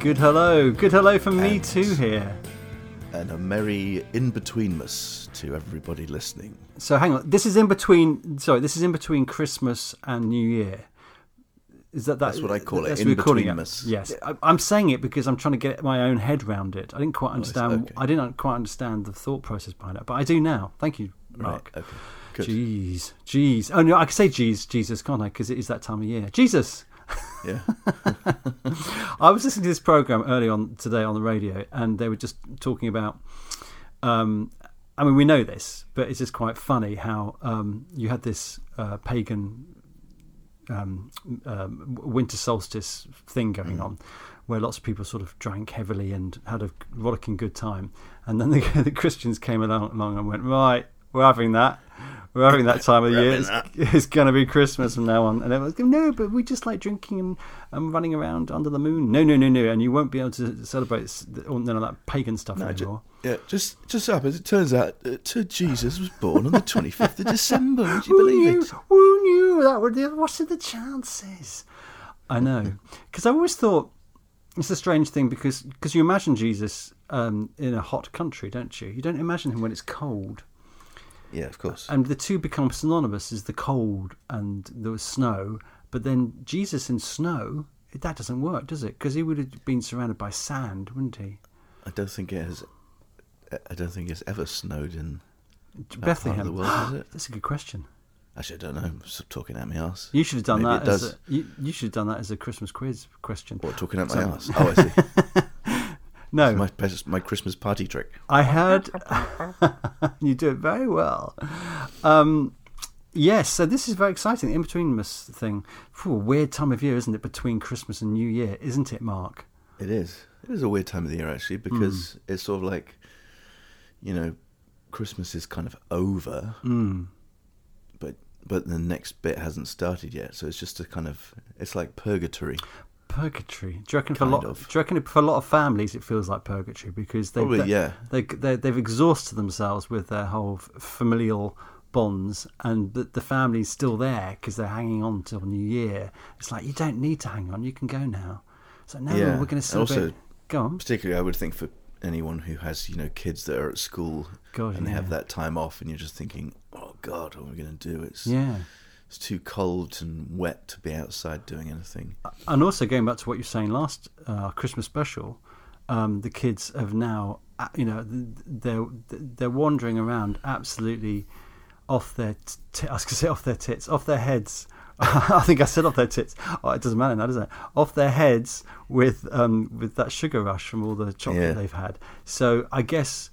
Good hello. Good hello from me too here. And a merry in betweenmas to everybody listening. So hang on. This is in between. Sorry, this is in between Christmas and New Year. Is that, that That's what I call it, that's in what calling it. Yes, I, I'm saying it because I'm trying to get my own head round it. I didn't quite oh, understand. okay. I didn't quite understand the thought process behind it, but I do now. Thank you, Mark. Right, okay. Good. Jeez, jeez. Oh no, I can say jeez, Jesus, can't I? Because it is that time of year. Jesus. Yeah. I was listening to this program early on today on the radio, and they were just talking about. Um, I mean, we know this, but it's just quite funny how um, you had this uh, pagan um, um, winter solstice thing going on, where lots of people sort of drank heavily and had a rollicking good time, and then the, the Christians came along, along and went, right, we're having that. We're having that time of the year. It's, it's going to be Christmas from now on. And everyone's going, no, but we just like drinking and, and running around under the moon. No, no, no, no. And you won't be able to celebrate none of that pagan stuff No, anymore. yeah, just just happens. It turns out that uh, Jesus was born on the 25th of December. Would you Who believe knew? it? Who knew that would? What are the chances? I know, because I always thought it's a strange thing because because you imagine Jesus um, in a hot country, don't you? You don't imagine him when it's cold, Yeah, of course. and the two become synonymous as the cold and the snow. But then Jesus in snow, that doesn't work, does it? Because he would have been surrounded by sand, wouldn't he? I don't think it has. I don't think it's ever snowed in Bethlehem. part of the world? That's a good question. Actually, I don't know. I'm talking at my ass. You should have done Maybe that. it As does. a, you, you should have done that as a Christmas quiz question. What, talking out my So- ass? Oh, I see. No, my, pres- my Christmas party trick. I had you do it very well. Um, yes, so this is very exciting. In between thing, Phew, weird time of year, isn't it? Between Christmas and New Year, isn't it, Mark? It is. It is a weird time of the year, actually, because it's sort of like, you know, Christmas is kind of over, Mm. but but the next bit hasn't started yet. So it's just a kind of, it's like purgatory. Purgatory. Do you reckon for a lot? of. Do you reckon for a lot of families it feels like purgatory because they, Probably, they, yeah. they, they they've exhausted themselves with their whole familial bonds, and the, the family's still there because they're hanging on till New Year. It's like you don't need to hang on; you can go now. So like no, Yeah, we're going to celebrate. also- go on. Particularly, I would think for anyone who has, you know, kids that are at school God, and they have that time off, and you're just thinking, oh God, what are we going to do? It's Yeah. It's too cold and wet to be outside doing anything. and also going back to what you were saying last uh, Christmas special, um, the kids have now, uh, you know, they're they're wandering around absolutely off their, t- I was to say off their tits, off their heads. I think I said off their tits. Oh, it doesn't matter now, does it? Off their heads with um, with that sugar rush from all the chocolate Yeah. they've had. So I guess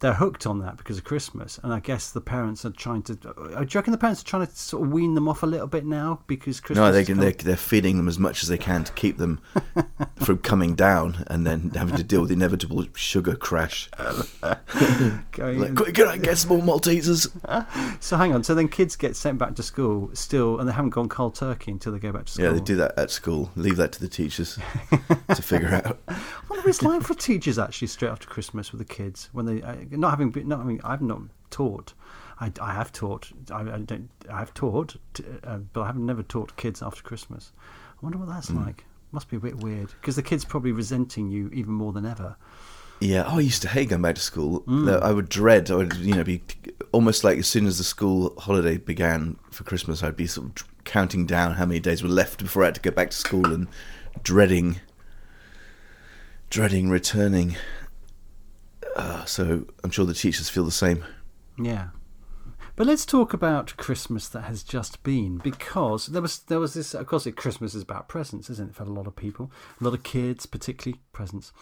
they're hooked on that because of Christmas, and I guess the parents are trying to. Uh, do you reckon the parents are trying to sort of wean them off a little bit now because Christmas? No, they can, they're, they're feeding them as much as they can to keep them from coming down and then having to deal with the inevitable sugar crash. Going Like, quick, can I get some more Maltesers? So hang on. So then kids get sent back to school still, and they haven't gone cold turkey until they go back to school. Yeah, they do that at school. Leave that to the teachers to figure out. I wonder what it's like for teachers actually straight after Christmas with the kids when they uh, not having been. Not, I mean, I've not taught. I, I have taught. I, I don't. I have taught, t- uh, but I have never taught kids after Christmas. I wonder what that's like. Must be a bit weird because the kids probably resenting you even more than ever. Yeah, oh, I used to hate going back to school. Mm. I would dread. I would, you know, be almost like as soon as the school holiday began for Christmas, I'd be sort of counting down how many days were left before I had to go back to school and dreading, dreading returning. Uh, so I'm sure the teachers feel the same. Yeah. But let's talk about Christmas that has just been, because there was there was this. Of course, Christmas is about presents, isn't it? For a lot of people, a lot of kids, particularly presents.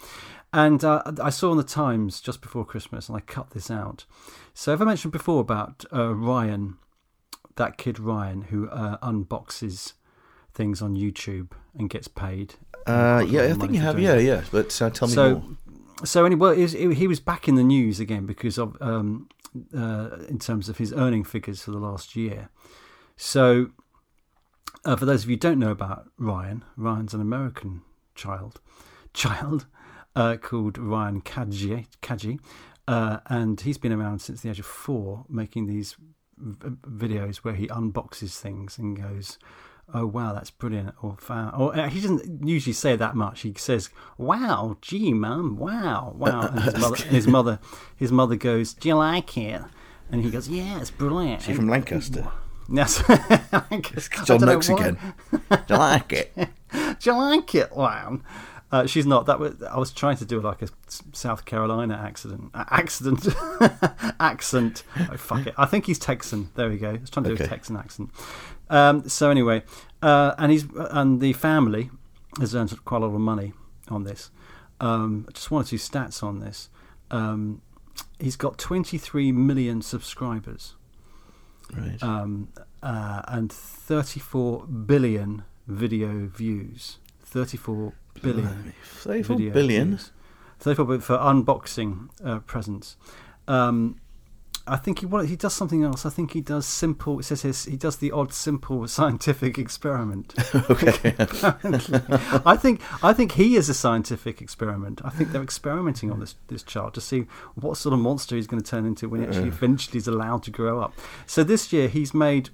And uh, I saw in the Times just before Christmas, and I cut this out. So, have I mentioned before about uh, Ryan, that kid Ryan, who uh, unboxes things on YouTube and gets paid? Uh, yeah, I think you have. Yeah, yeah. But uh, tell me so, more. So anyway, well, he was, he was back in the news again because of um, uh, in terms of his earning figures for the last year. So, uh, for those of you who don't know about Ryan, Ryan's an American child, child uh, called Ryan Kaji, Kaji uh, and he's been around since the age of four, making these v- videos where he unboxes things and goes, "Oh wow, that's brilliant," or "Wow," or uh, he doesn't usually say that much. He says, "Wow, gee, mum, wow, wow," and his mother, his mother, his mother goes, "Do you like it?" And he goes, "Yeah, it's brilliant." She's from Lancaster. Yes. John Noakes again. Do you like it? Do you like it, Lamb? Uh, she's not. That was I was trying to do like a South Carolina accident, uh, accident, accent. Oh fuck it! I think he's Texan. There we go. I was trying to do a Texan accent. Um, so anyway, uh, and he's and the family has earned quite a lot of money on this. Um, just one or two stats on this. Um, he's got 23 million subscribers Right. um, uh, and 34 billion video views. 34 billion 34 video billion. views. 34 billion for unboxing uh, presents. Um, I think he what, he does something else. I think he does simple. It says his, he does the odd simple scientific experiment. Okay. I think I think he is a scientific experiment. I think they're experimenting on this this child to see what sort of monster he's going to turn into when he actually uh. eventually is allowed to grow up. So this year he's made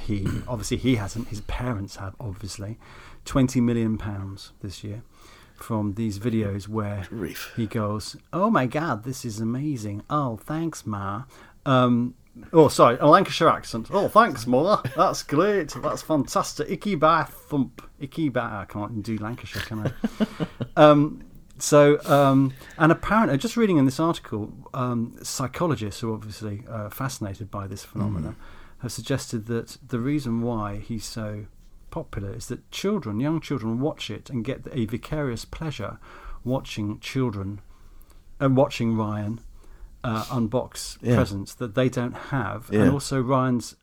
he obviously he hasn't. His parents have obviously twenty million pounds this year from these videos where Reef. he goes, "Oh my God, this is amazing! Oh, thanks, Ma." Um, oh, sorry, a Lancashire accent. Oh, thanks, Ma. That's great. That's fantastic. Icky bar thump. Icky bar. I can't do Lancashire, can I? um, so, um, and apparently, just reading in this article, um, psychologists who are obviously uh, fascinated by this phenomena have suggested that the reason why he's so popular is that children, young children, watch it and get a vicarious pleasure watching children and watching Ryan uh, unbox Yeah. presents that they don't have, Yeah. and also Ryan's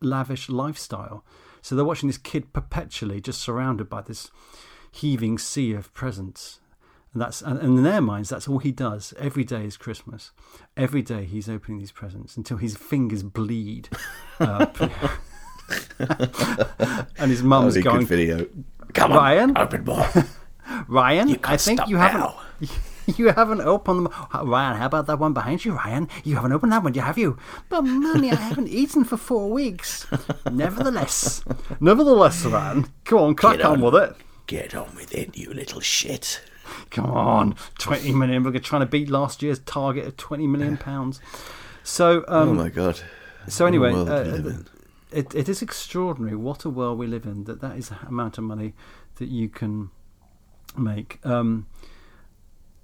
lavish lifestyle. So they're watching this kid perpetually just surrounded by this heaving sea of presents. And that's and, and in their minds, that's all he does. Every day is Christmas. Every day he's opening these presents until his fingers bleed. Uh, and his mum's was a going, good video. Come on, Ryan, open more. Ryan, I think you haven't. You haven't opened them. Ryan, how about that one behind you, Ryan? You haven't opened that one, have you? But, Mummy, I haven't eaten for four weeks. Nevertheless, nevertheless, Ryan, come on, crack on. on. with it. Get on with it, you little shit. Come on, 20 million. We're trying to beat last year's target of 20 million pounds. So, um, oh my god. so anyway, uh, we live in. It, it is extraordinary what a world we live in that that is the amount of money that you can make. Um,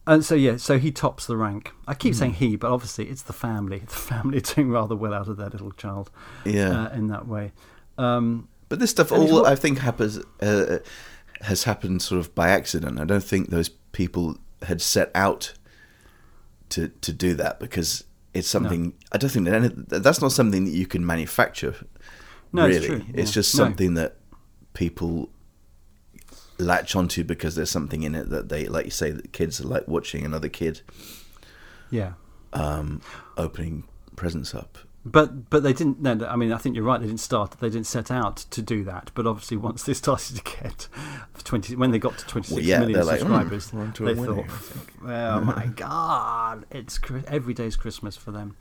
and so yeah, so he tops the rank. I keep Hmm. saying he, but obviously it's the family. The family are doing rather well out of their little child Yeah. uh, in that way. Um, But this stuff all what- I think happens uh, has happened sort of by accident. I don't think those people had set out to to do that because it's something. I don't think that any, that's not something that you can manufacture. No, it's true, it's yeah. just No. something that people latch onto because there's something in it that they like. You say that kids are like watching another kid yeah, um, opening presents up. But but they didn't. No, I mean I think you're right. They didn't start. They didn't set out to do that. But obviously, once they started to get twenty, when they got to twenty six million Well, yeah, like, "Hmm, subscribers, onto a they thought, "Oh my god, it's every day's Christmas for them."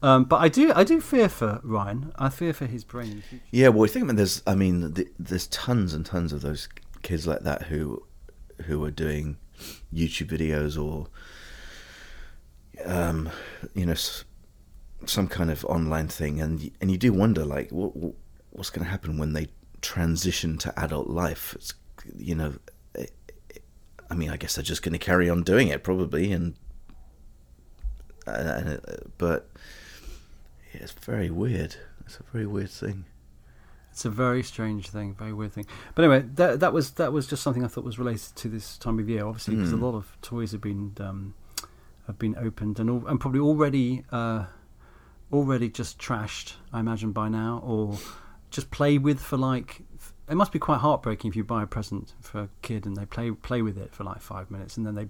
Um, but I do, I do fear for Ryan. I fear for his brain. Yeah, well, I think I mean, there's, I mean, th there's tons and tons of those kids like that who, who are doing YouTube videos or, um, you know, s- some kind of online thing, and and you do wonder, like, what, what what's going to happen when they transition to adult life? It's, you know, it, it- I mean, I guess they're just going to carry on doing it probably, and, and uh, but yeah, it's very weird. It's a very weird thing. It's a very strange thing, very weird thing. But anyway, that that was that was just something I thought was related to this time of year. Obviously, because Mm. a lot of toys have been um, have been opened and all, and probably already uh, already just trashed. I imagine by now, or just play with for like. It must be quite heartbreaking if you buy a present for a kid and they play play with it for like five minutes and then they,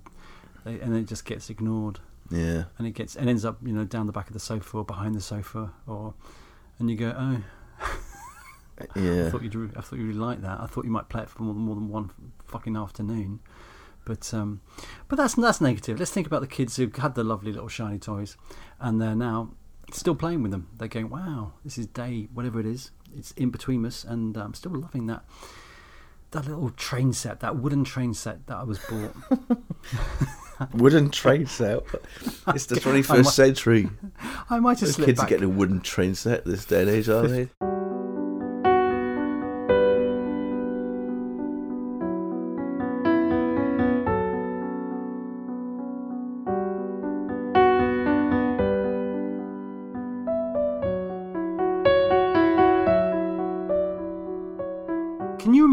they and then it just gets ignored Yeah. and it gets and ends up you know down the back of the sofa or behind the sofa or and you go oh yeah. I thought you'd re- I thought you really like that. I thought you might play it for more than, more than one fucking afternoon. But um, but that's that's negative. Let's think about the kids who had the lovely little shiny toys, and they're now still playing with them. They're going, wow, this is day whatever it is. It's in between us, and I'm still loving that that little train set, that wooden train set that I was bought. wooden train set. It's the 21st I might- century. I might just Those slip kids back. are getting a wooden train set this day and age, aren't they?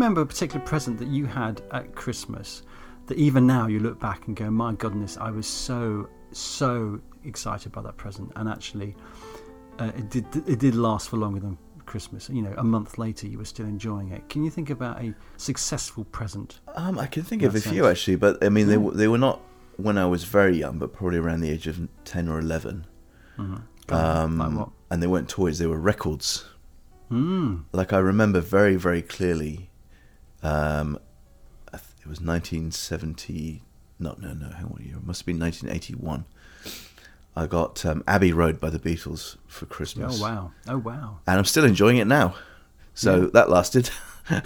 Remember a particular present that you had at Christmas that even now you look back and go, my goodness, I was so so excited by that present, and actually, uh, it did it did last for longer than Christmas. You know, a month later, you were still enjoying it. Can you think about a successful present? Um, I can think of a That few actually, but I mean they were they were not when I was very young, but probably around the age of ten or 11 Um, like and they weren't toys; they were records. Mm. Like I remember very very clearly. Um, it was 1970. No, no, no. Hang on, year? It must have been 1981. I got um, Abbey Road by the Beatles for Christmas. Oh wow! Oh wow! And I'm still enjoying it now. So Yeah. that lasted.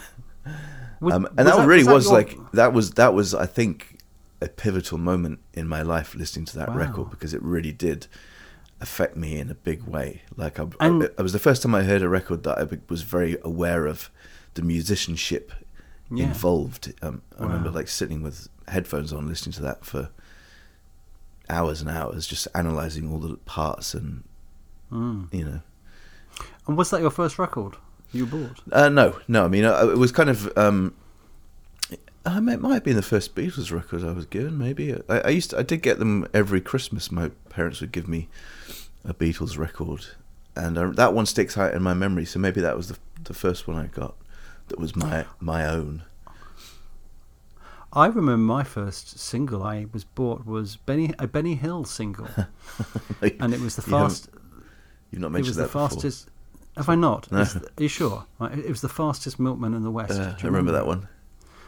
Was- um, and that, was really was, your- like that was that was I think a pivotal moment in my life listening to that Wow. record because it really did affect me in a big way. Like I, And- I, it was the first time I heard a record that I was very aware of the musicianship Yeah. involved. Um, I remember like sitting with headphones on, listening to that for hours and hours, just analyzing all the parts and Mm. you know. And was that your first record you bought? Uh, no, no. I mean, uh, it was kind of. Um, um, it might have been the first Beatles record I was given. Maybe I, I used. To, I did get them every Christmas. My parents would give me a Beatles record, and uh, that one sticks out in my memory. So maybe that was the the first one I got that was my my own. I remember my first single I was bought was Benny a Benny Hill single, and it was the You haven't fast. You've not It mentioned was the that before. fastest. Have I not? No. Are you sure? It was the fastest milkman in the West. Uh, Do I you remember that one.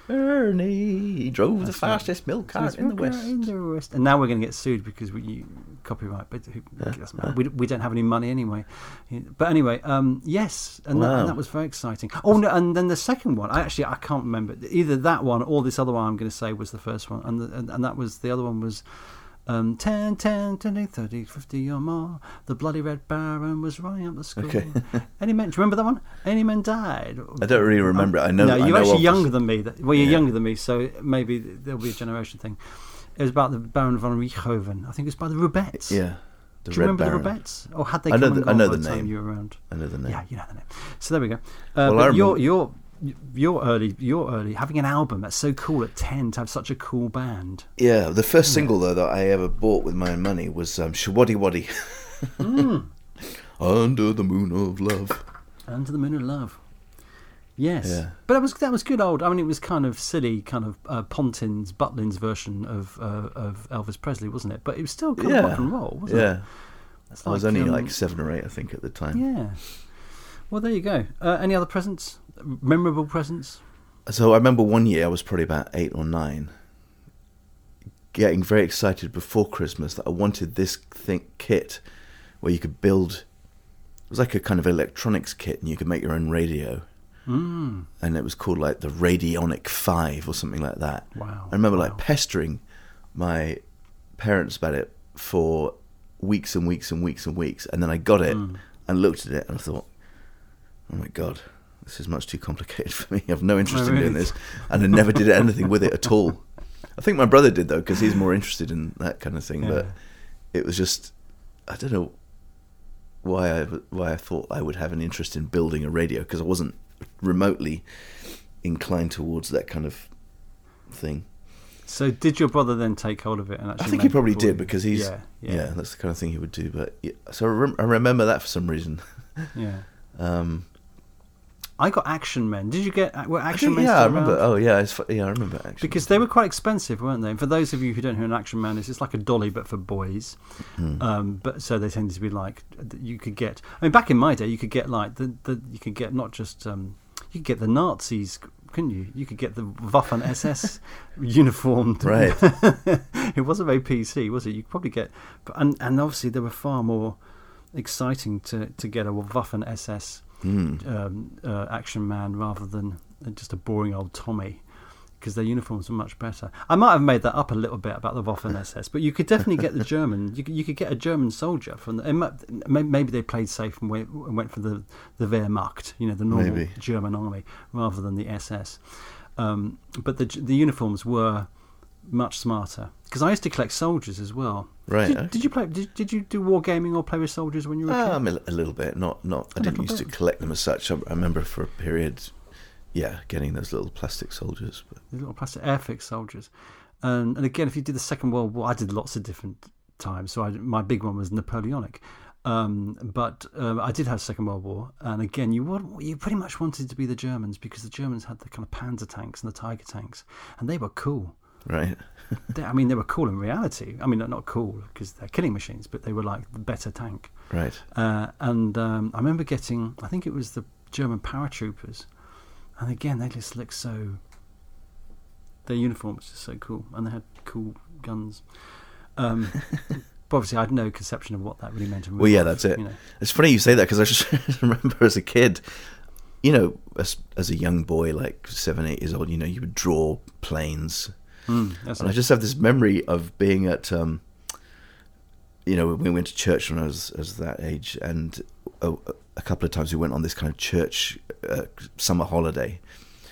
Ernie drove the That's right. fastest milk cart in the west. in the West. And now we're going to get sued because we you, copyright, but who, doesn't we, we don't have any money anyway. But anyway, um, yes, and, that, and that was very exciting. Oh no, and then the second one, I actually I can't remember either that one or this other one. I'm going to say was the first one, and the, and, and that was the other one was. Um, 10, 10, 20, 30, 50 or more. The bloody red baron was running up the school. Okay. Any men? Do you remember that one? Any men died. I don't really remember it. I know. No, you're know actually younger this. than me. That- Well, you're Yeah. younger than me, so maybe there'll be a generation thing. It was about the Baron von Richthofen. I think it was by the Rubettes. Yeah, the Do you Red remember Baron. the Rubettes? Or had they I come know and the- I gone know by the time name. you were around? I know the name. Yeah, you know the name. So there we go. Uh, Well, I but you're, remember- you're, you're early. You're early. Having an album that's so cool at ten to have such a cool band. Yeah, the first single though that I ever bought with my own money was um, Showaddywaddy. Mm. Under the moon of love. Under the Moon of Love. Yes, Yeah. but that was that was good old. I mean, it was kind of silly, kind of uh, Pontin's Butlin's version of uh, of Elvis Presley, wasn't it? But it was still kind yeah, of rock and roll, wasn't it? yeah. I was only um, like seven or eight, I think, at the time. Yeah. Well, there you go. Uh, any other presents? Memorable presents? So I remember one year I was probably about eight or nine, getting very excited before Christmas that I wanted this thing kit where you could build. It was like a kind of electronics kit, and you could make your own radio. Mm. and it was called like the Radionic Five or something like that. Wow. I remember wow. like pestering my parents about it for weeks and weeks and weeks and weeks, and then I got it Mm. and looked at it and I thought, "Oh my god, this is much too complicated for me. I have no interest in doing this," and I never did anything with it at all. I think my brother did though because he's more interested in that kind of thing. But it was just I don't know why I why I thought I would have an interest in building a radio because I wasn't remotely inclined towards that kind of thing. So, did your brother then take hold of it and actually? I think he probably did because he's yeah, yeah. yeah, that's the kind of thing he would do. But yeah, so I, rem- I remember that for some reason. yeah. Um, I got Action Men. Did you get were Action think- Men? yeah, I remember. around? Oh yeah, it's, yeah, I remember actually because they were quite expensive, weren't they? And for those of you who don't know who an Action Man is, it's like a dolly but for boys. Hmm. Um, but so they tended to be like you could get. I mean, back in my day, you could get like the, the you could get not just um, you could get the Nazis, couldn't you? You could get the Waffen SS uniformed. Right. it wasn't very PC, was it? You could probably get, and and obviously there were far more. exciting to to get a Waffen SS Mm. um, uh, action man rather than just a boring old Tommy. Because their uniforms were much better. I might have made that up a little bit about the Waffen SS, but you could definitely get the German. You could, you could get a German soldier from the. might- Maybe they played safe and went, went for the the Wehrmacht, you know, the normal Maybe. German army, rather than the SS. Um, but the the uniforms were much smarter. Because I used to collect soldiers as well. Right, Did, okay. did you play? Did, did you do wargaming or play with soldiers when you were a kid? Um, a, a little bit, not not. I didn't used to collect them as such. I, I remember for a period, yeah, getting those little plastic soldiers. But These little plastic airfix soldiers. And, and again, if you did the Second World War, I did lots of different times. So I, my big one was Napoleonic. Um, but um, I did have Second World War, and again, you you pretty much wanted to be the Germans because the Germans had the kind of Panzer tanks and the Tiger tanks, and they were cool. Right, They, I mean, they were cool in reality. I mean, not, not cool because they're killing machines, but they were like the better tank. right, Uh, and um, I remember getting, I think it was the German paratroopers, and again they just looked so. Their uniform was just so cool, and they had cool guns. Um, but obviously, I had no conception of what that really meant. Well, yeah, life, that's it. You know. It's funny you say that because I just remember as a kid, you know, as as a young boy, like seven, eight years old, you know, you would draw planes, Mm, and I just have this memory of being at, um, you know, we went to church when I was, was that age, and a, a couple of times we went on this kind of church uh, summer holiday.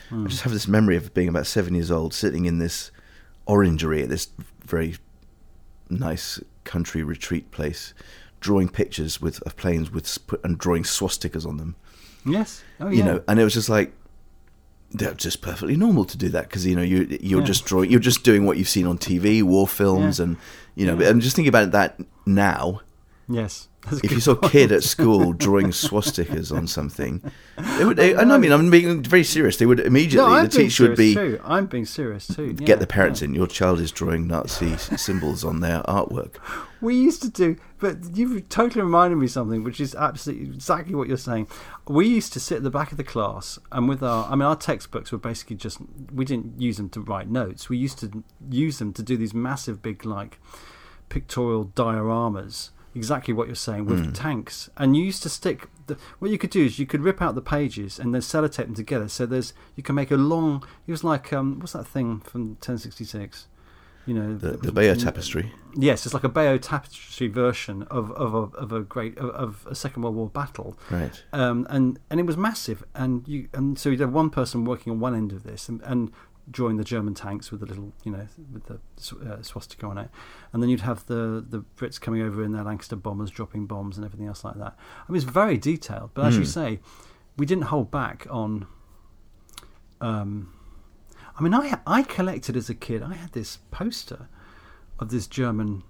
Mm. I just have this memory of being about seven years old, sitting in this orangery at this very nice country retreat place, drawing pictures with of planes with and drawing swastikas on them. yes. Oh, You know, and it was just like they're just perfectly normal to do that because you know you you're Yeah. just drawing, you're just doing what you've seen on TV, war films, Yeah. and you know. Yeah. And just thinking about that now, yes. If you saw a kid at school drawing swastikas on something, it would. And I mean, I'm being very serious. They would immediately no, the teacher would be too. I'm being serious too. Yeah, get the parents yeah. in. Your child is drawing Nazi symbols on their artwork. We used to do, but you've totally reminded me of something, which is absolutely exactly what you're saying. We used to sit at the back of the class, and with our, I mean, our textbooks were basically just, we didn't use them to write notes. We used to use them to do these massive, big, like, pictorial dioramas. Exactly what you're saying with tanks, and you used to stick. The, what you could do is you could rip out the pages and then sellotape them together. So there's you can make a long. It was like um, what's that thing from 1066? You know The the Bayeux tapestry. Yes, it's like a Bayeux tapestry version of of a, of a great of, of a Second World War battle, Right. um, and and it was massive. And you and so you'd have one person working on one end of this and, and drawing the German tanks with the little you know with the uh, swastika on it, and then you'd have the the Brits coming over in their Lancaster bombers dropping bombs and everything else like that. I mean, it's very detailed, but as you Mm. say, we didn't hold back on. Um, I mean, I I collected as a kid. I had this poster of this German.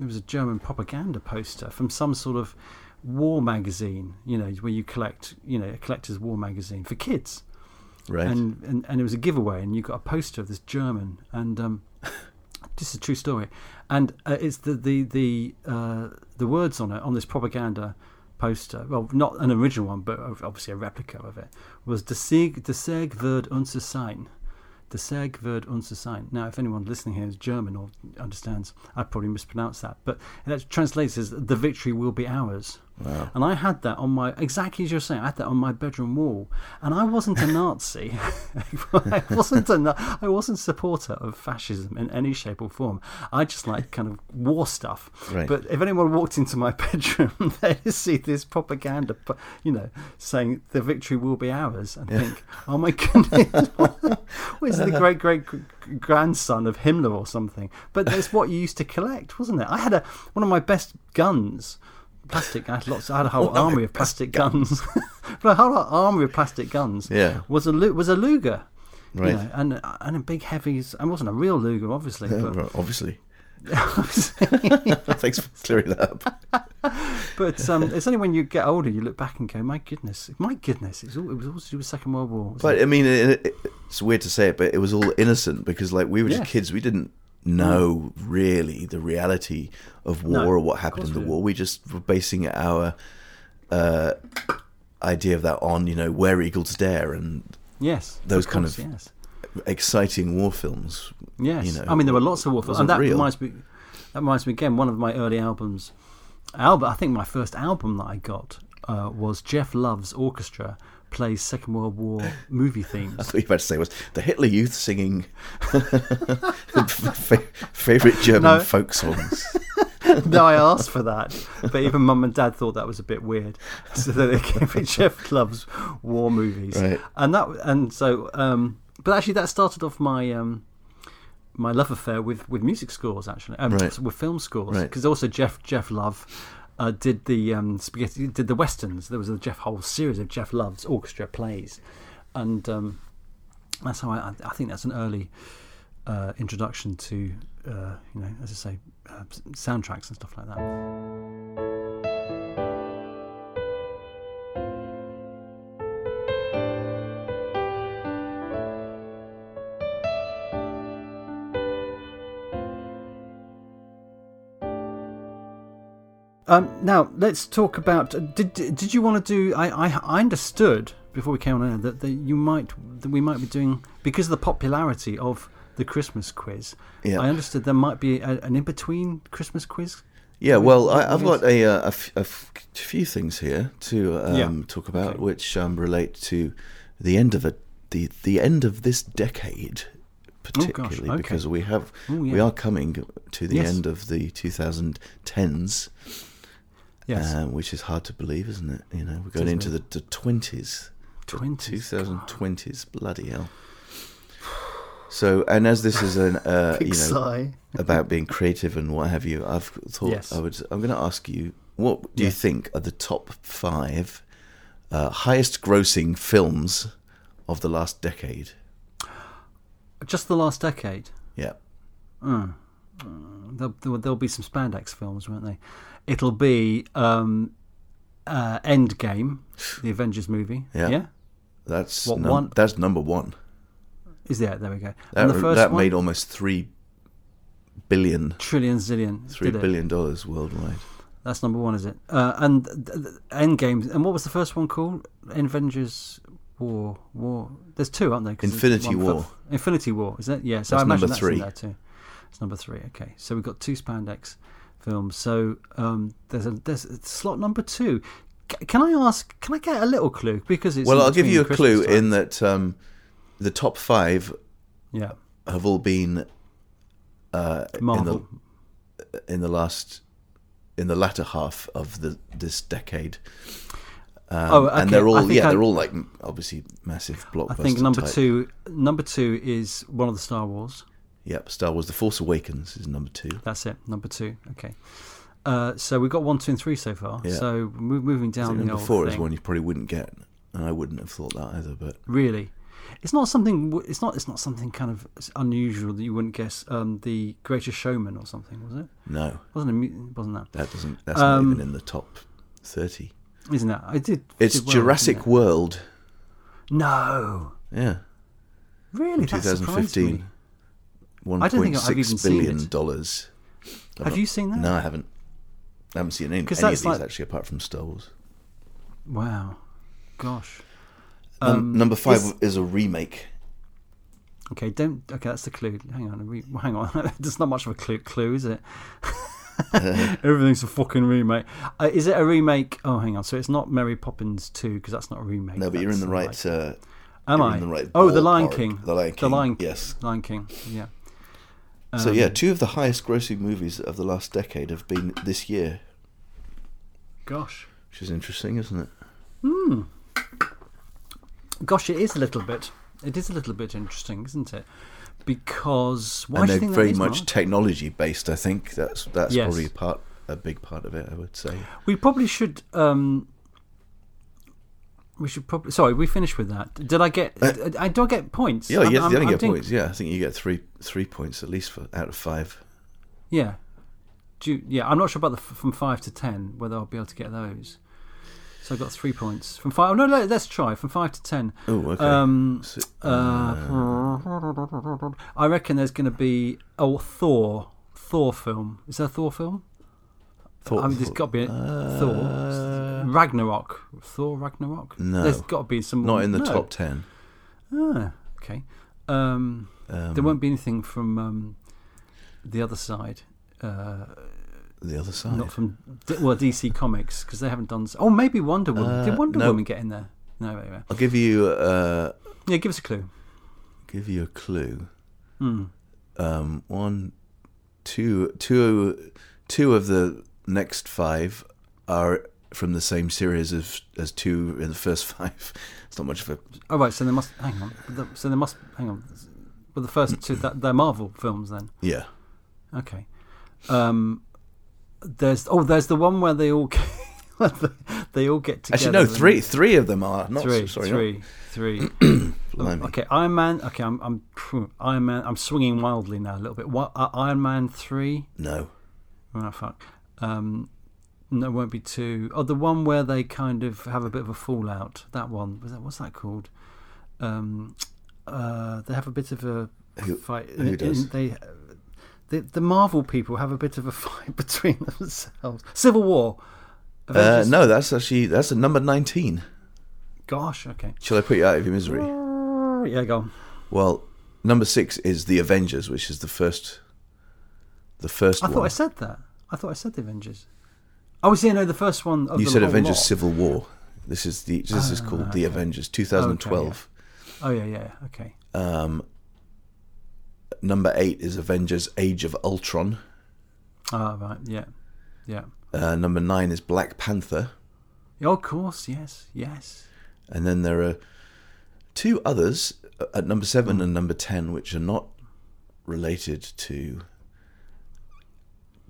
It was a German propaganda poster from some sort of war magazine. You know, where you collect, you know, a collector's war magazine for kids. Right. And, and and it was a giveaway, and you got a poster of this German, and um, this is a true story, and uh, it's the the the uh, the words on it on this propaganda poster. Well, not an original one, but obviously a replica of it. Was the Sieg, the Sieg wird unser sein. The Sieg wird unser sein. Now, if anyone listening here is German or understands, I probably mispronounced that, but it translates as "the victory will be ours." Wow. And I had that on my exactly as you're saying. I had that on my bedroom wall, and I wasn't a Nazi. I wasn't a. I wasn't a supporter of fascism in any shape or form. I just like kind of war stuff. Right. But if anyone walked into my bedroom, they'd see this propaganda, you know, saying the victory will be ours, and think, oh my goodness, was the great great grandson of Himmler or something? But that's what you used to collect, wasn't it? I had a one of my best guns plastic. I had lots. I had a whole army of plastic guns. but a whole army of plastic guns. Yeah. Was a was a Luger. you Right. know, and and a big heavies. I wasn't a real Luger, obviously. Yeah, But, obviously. Thanks for clearing that up. but um, it's only when you get older you look back and go, my goodness, my goodness, it was all, it was all to do with Second World War. But it? I mean, it, it, it's weird to say it, but it was all innocent because, like, we were just kids. We didn't know really the reality of war No, or what happened in the war. We just were basing our uh, idea of that on, you know, Where Eagles Dare and yes, those of kind course, of- yes. exciting war films. Yes, you know, I mean there were lots of war films, and that real. reminds me. That reminds me again. One of my early albums album. I think my first album that I got uh, was Geoff Love's Orchestra plays Second World War movie themes. I thought you were about to say was the Hitler Youth singing fa- favorite German No. folk songs. no, I asked for that, but even Mum and Dad thought that was a bit weird, so they gave me Geoff Love's war movies, Right. and that and so. Um, but actually, that started off my um, my love affair with, with music scores actually, um, Right. with film scores Right. because also Jeff Geoff Love. Uh, did the um, spaghetti? Did the westerns? There was a Jeff whole series of Geoff Love's orchestra plays, and um, that's how I, I- think that's an early uh, introduction to uh, you know, as I say, uh, soundtracks and stuff like that. Um, now let's talk about. Did did you want to do? I, I I understood before we came on air that, that you might that we might be doing because of the popularity of the Christmas quiz. Yeah. I understood there might be a, an in between Christmas quiz. Yeah, well, I, I've got a, uh, a, f- a f- few things here to um, Yeah. talk about, Okay. which um, relate to the end of a the the end of this decade, particularly okay. because we have Oh, we are coming to the Yes. end of the 2010s, Yes, uh, which is hard to believe, isn't it? You know, we're going into the, mate. the 20s, 20s, 2020s, bloody hell. So, and as this is an uh, you know about being creative and what have you, I've thought Yes. I would. I'm going to ask you, what do you think are the top five uh, highest-grossing films of the last decade? Just the last decade. Yeah, Mm. There'll, there'll, there'll be some spandex films, won't they? It'll be um, uh, Endgame, the Avengers movie. Yeah. yeah? that's What, num- one? that's number one. Is there? There we go. That, and the first that made almost three billion, trillion zillion. three it? dollars worldwide. That's number one, is it? Uh, and th- th- Endgame. And what was the first one called? Avengers War. War. There's two, aren't there? Infinity War. Infinity War. Is that? Yeah. So That's I imagine number that's three. in there too. It's number three. Okay. So we've got two spandex films. So um, there's a there's slot number two. C- Can I ask? Can I get a little clue? Because it's well, I'll give you a Christmas clue time. in that um, the top five yeah have all been uh, in the Marvel. in the last in the latter half of the this decade. Um, Oh, and they're all yeah, I- they're all like obviously massive blockbusters. I think number type. two. Number two is one of the Star Wars. Yep, Star Wars: The Force Awakens is number two. That's it. Number two. Okay. Uh, so we've got one, two, and three so far. Yeah. So mo- moving down the number four is one you probably wouldn't get, and I wouldn't have thought that either. But Really, it's not something. It's not. It's not something kind of unusual that you wouldn't guess. Um, the Greatest Showman or something was it? no, Wasn't it? Wasn't that? that doesn't. That's not Um, even in the top thirty. Isn't that? I did. It's did well, Jurassic it? World. No, Yeah, really, from that 2015. One I don't think point six billion dollars. I've not- you seen that? No, I haven't. I haven't seen any, any of these like- actually, apart from Star Wars. Wow, gosh. Num- Um, number five is- is a remake. Okay, don't. Okay, that's the clue. Hang on, re, hang on. There's not much of a clue, clue is it? Everything's a fucking remake. Uh, is it a remake? Oh, hang on. So it's not Mary Poppins two because that's not a remake. No, but you're in that's the like- right. Uh, Am I? in the right oh, the Lion. King. The Lion King. The Lion. Yes. Lion King. Yeah. So Um, yeah, two of the highest-grossing movies of the last decade have been this year, Gosh. which is interesting, isn't it? Hmm. Gosh, it is a little bit. It is a little bit interesting, isn't it? Because why and they're very is, much Mark? technology-based. I think that's that's Yes. probably a part, a big part of it. I would say. We probably should. Um, we should probably. Sorry, we finished with that. Did I get? I do I get points? Uh, Yeah, I'm- you I'm- only I'm get points. Yeah, I think you get three three points at least for out of five. Yeah. Do you, yeah, I'm not sure about the from five to ten whether I'll be able to get those. So I got three points from five. Oh, no, let, us try from five to ten. Oh, okay. Um, So- uh, I reckon there's going to be oh Thor Thor film. Is there a Thor film? Thor- I mean, there's got to be a Uh, Thor Ragnarok. Thor Ragnarok. No. there's got to be some. not in the no. top ten. Ah, okay. Um, Um, there won't be anything from um, the other side. Uh, the other side. not from well DC Comics because they haven't done. s- Oh, maybe Wonder Woman. Uh, Did Wonder no. Woman get in there? No, anyway. I'll give you uh, Yeah, give us a clue. give you a clue. Hmm. Um, one, two, two, two of the next five are from the same series as as two in the first five. It's not much of a Oh right, so they must hang on. The- So they must hang on. Well, the first two that they're Marvel films then. yeah. Okay. Um, there's oh, there's the one where they all get, they all get together. Actually, no, three three of them are not three, sorry, three, three. Not, blimey. okay, Iron Man. Okay, I'm I'm Iron Man. I'm swinging wildly now a little bit. What uh, Iron Man three? No, Oh fuck. Um, no, won't be two. Oh, the one where they kind of have a bit of a fallout. That one. Was that what's that called? Um, uh, they have a bit of a Who- fight. who in- does? they, the the Marvel people have a bit of a fight between themselves. Civil War. uh, no, that's actually that's a number nineteen. Gosh. Okay. Shall I put you out of your misery? Yeah, go. On. Well, number six is the Avengers, which is the first, the first I one. thought I said that. I thought I said the Avengers. I was saying no, the first one. Of you the said Avengers: lot. Civil War. This is the this is Ah, called the Avengers, 2012. Oh yeah, yeah. Okay. Um, number eight is Avengers: Age of Ultron. Oh right. Yeah. Yeah. Uh, number nine is Black Panther, Oh, of course. Yes. Yes. and then there are two others uh, at number Hmm. seven and number ten, which are not related to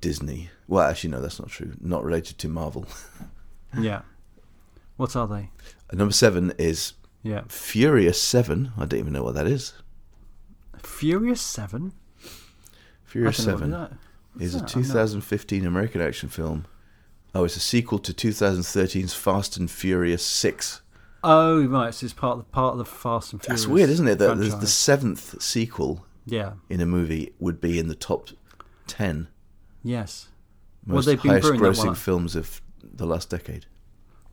Disney. Well, actually, no, that's not true. Not related to Marvel. Yeah. What are they? number seven is Yeah. Furious Seven. I don't even know what that is. Furious Seven. Furious Seven is, is a what's that? I'm not- 2015 American action film. Oh, it's a sequel to 2013's Fast and Furious Six. Oh right, so it's part of the part of the Fast and Furious. That's weird, isn't it? That the seventh sequel Yeah. in a movie would be in the top ten Yes. Well, most they've been highest grossing films of the last decade.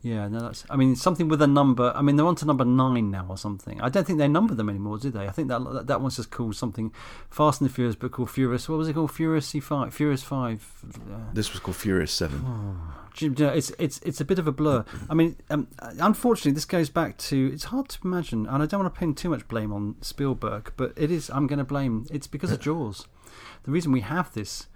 Yeah. No, that's. I mean, something with a number. I mean, they're on to number nine now or something. I don't think they number them anymore, do they? I think that that, that one's just called something Fast and the Furious, but called Furious. What was it called? Furious Five. Furious Five. Uh, This was called Furious Seven. Know, it's it's it's a bit of a blur. I mean, um, unfortunately, this goes back to. It's hard to imagine, and I don't want to pin too much blame on Spielberg, but it is. I'm going to blame. It's because of Jaws. The reason we have this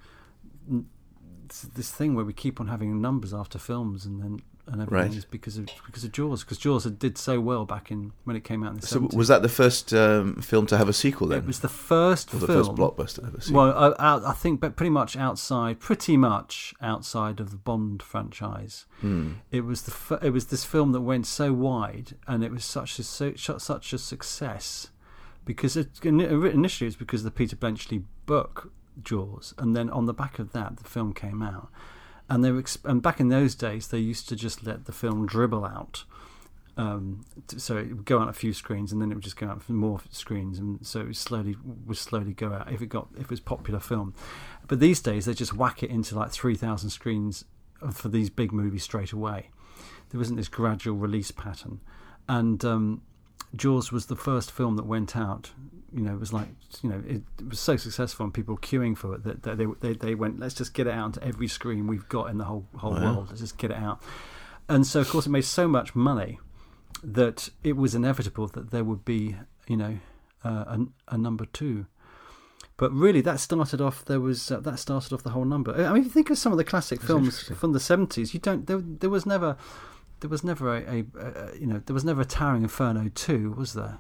this thing where we keep on having numbers after films and then and everything Right. is because of because of Jaws. Because Jaws did so well back in when it came out in the So 70s. was that the first um, film to have a sequel then? it was the first or the film. first blockbuster ever sequel? Well, uh, out, I think, but pretty much outside, pretty much outside of the Bond franchise. Hmm. It was the it was this film that went so wide, and it was such a so, such a success because it, initially it was because of the Peter Benchley book Jaws, and then on the back of that, the film came out. And they were, exp- and back in those days, they used to just let the film dribble out. Um, so it would go out a few screens, and then it would just go out for more screens, and so it would slowly would slowly go out if it got if it was popular film. But these days, they just whack it into like three thousand screens for these big movies straight away. There wasn't this gradual release pattern, and um, Jaws was the first film that went out. You know, it was like you know it, it was so successful and people queuing for it that, that they, they they went let's just get it out onto every screen we've got in the whole whole Wow. world. Let's just get it out. And so of course it made so much money that it was inevitable that there would be you know uh, a, a number two. But really, that started off. There was uh, that started off the whole number. I mean, if you think of some of the classic films from the seventies, you don't. There, there was never, there was never a, a, a, you know, there was never a Towering Inferno two, was there?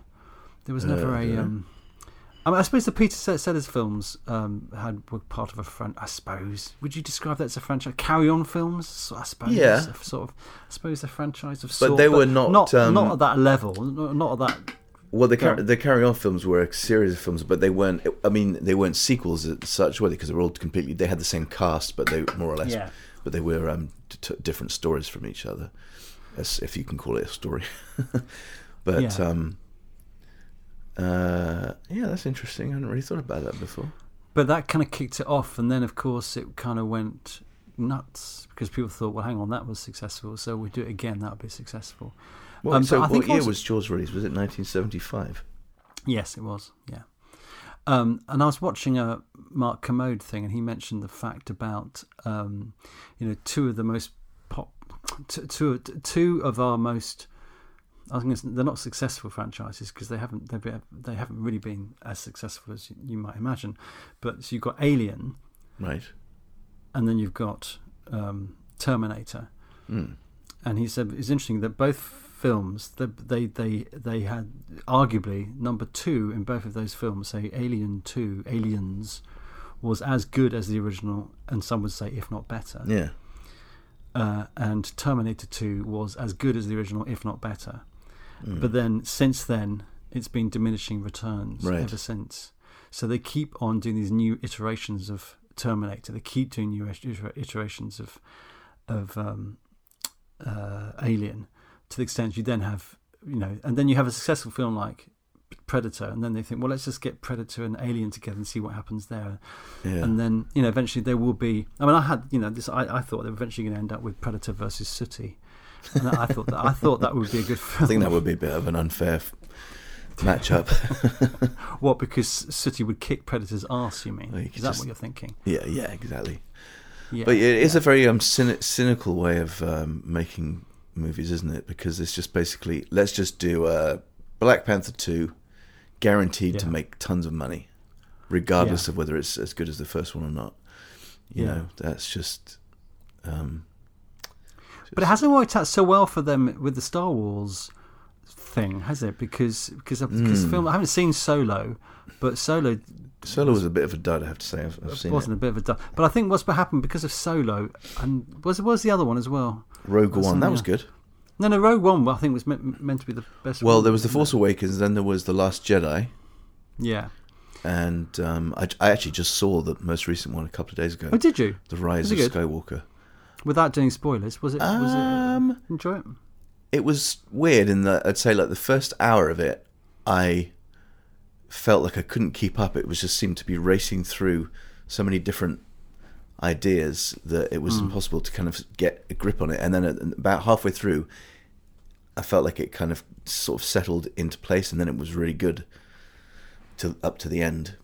There was never Uh, a. yeah. Um, I, mean, I suppose the Peter Sellers films um, had were part of a fran. I suppose. Would you describe that as a franchise? Carry On films, I suppose. Yeah. sort of. I suppose a franchise of. But sort, they were not, not um, not at that level. Not, at that. Well, the Go car- on. the Carry On films were a series of films, but they weren't. I mean, they weren't sequels as such, were they? Because they were all completely. They had the same cast, but they more or less. Yeah. But they were um, t- different stories from each other, as if you can call it a story. but Yeah. um, uh, yeah, that's interesting. I hadn't really thought about that before. But that kind of kicked it off, and then of course it kind of went nuts because people thought, well, hang on, that was successful, so we do it again, that would be successful. Well, Um, so, I what think year also- was Jaws released? Was it 1975? Yes, it was. Yeah. Um, and I was watching a Mark Kermode thing, and he mentioned the fact about um, you know two of the most pop, two, two, two of our most. I was going to say, they're not successful franchises because they haven't they've been, they haven't really been as successful as you might imagine. But so you've got Alien, Right. and then you've got um, Terminator. Mm. And he said it's interesting that both films they they they, they had arguably number two in both of those films. Say Alien Two, Aliens, was as good as the original, and some would say if not better. Yeah. Uh, and Terminator Two was as good as the original, if not better. Mm. But then since then, it's been diminishing returns Right. ever since. So they keep on doing these new iterations of Terminator. They keep doing new iterations of of um, uh, Alien to the extent you then have you know, and then you have a successful film like Predator, and then they think, well, let's just get Predator and Alien together and see what happens there. Yeah. And then you know, eventually there will be. I mean, I had you know this. I, I thought they were eventually going to end up with Predator versus Sooty. And I thought that I thought that would be a good film. I think that would be a bit of an unfair matchup. What? Because Sooty would kick Predator's ass? You mean? Is that just- what you're thinking? yeah, yeah, exactly. Yeah. But it is a very um, cyni- cynical way of um, making movies, isn't it? Because it's just basically let's just do uh, Black Panther two, guaranteed to make tons of money, regardless Yeah. of whether it's as good as the first one or not. You Yeah. know, that's just. Um, But it hasn't worked out so well for them with the Star Wars thing, has it? Because because because Hmm. film I haven't seen Solo, but Solo Solo was a bit of a dud, I have to say. I've, I've seen wasn't a bit of a. dud, But I think what's happened because of Solo and was was the other one as well. Rogue One, that was good. No, no, Rogue One I think was meant, meant to be the best. Well, one, there was the Force Awakens, then there was the Last Jedi. Yeah. and um, I, I actually just saw the most recent one a couple of days ago. Oh, did you? The Rise of good? Skywalker. Without doing spoilers, was it? Was Um, it? Enjoy it. it was weird in that I'd say like the first hour of it, I felt like I couldn't keep up. It was just seemed to be racing through so many different ideas that it was impossible to kind of get a grip on it. And then at, about halfway through, I felt like it kind of sort of settled into place, and then it was really good to up to the end.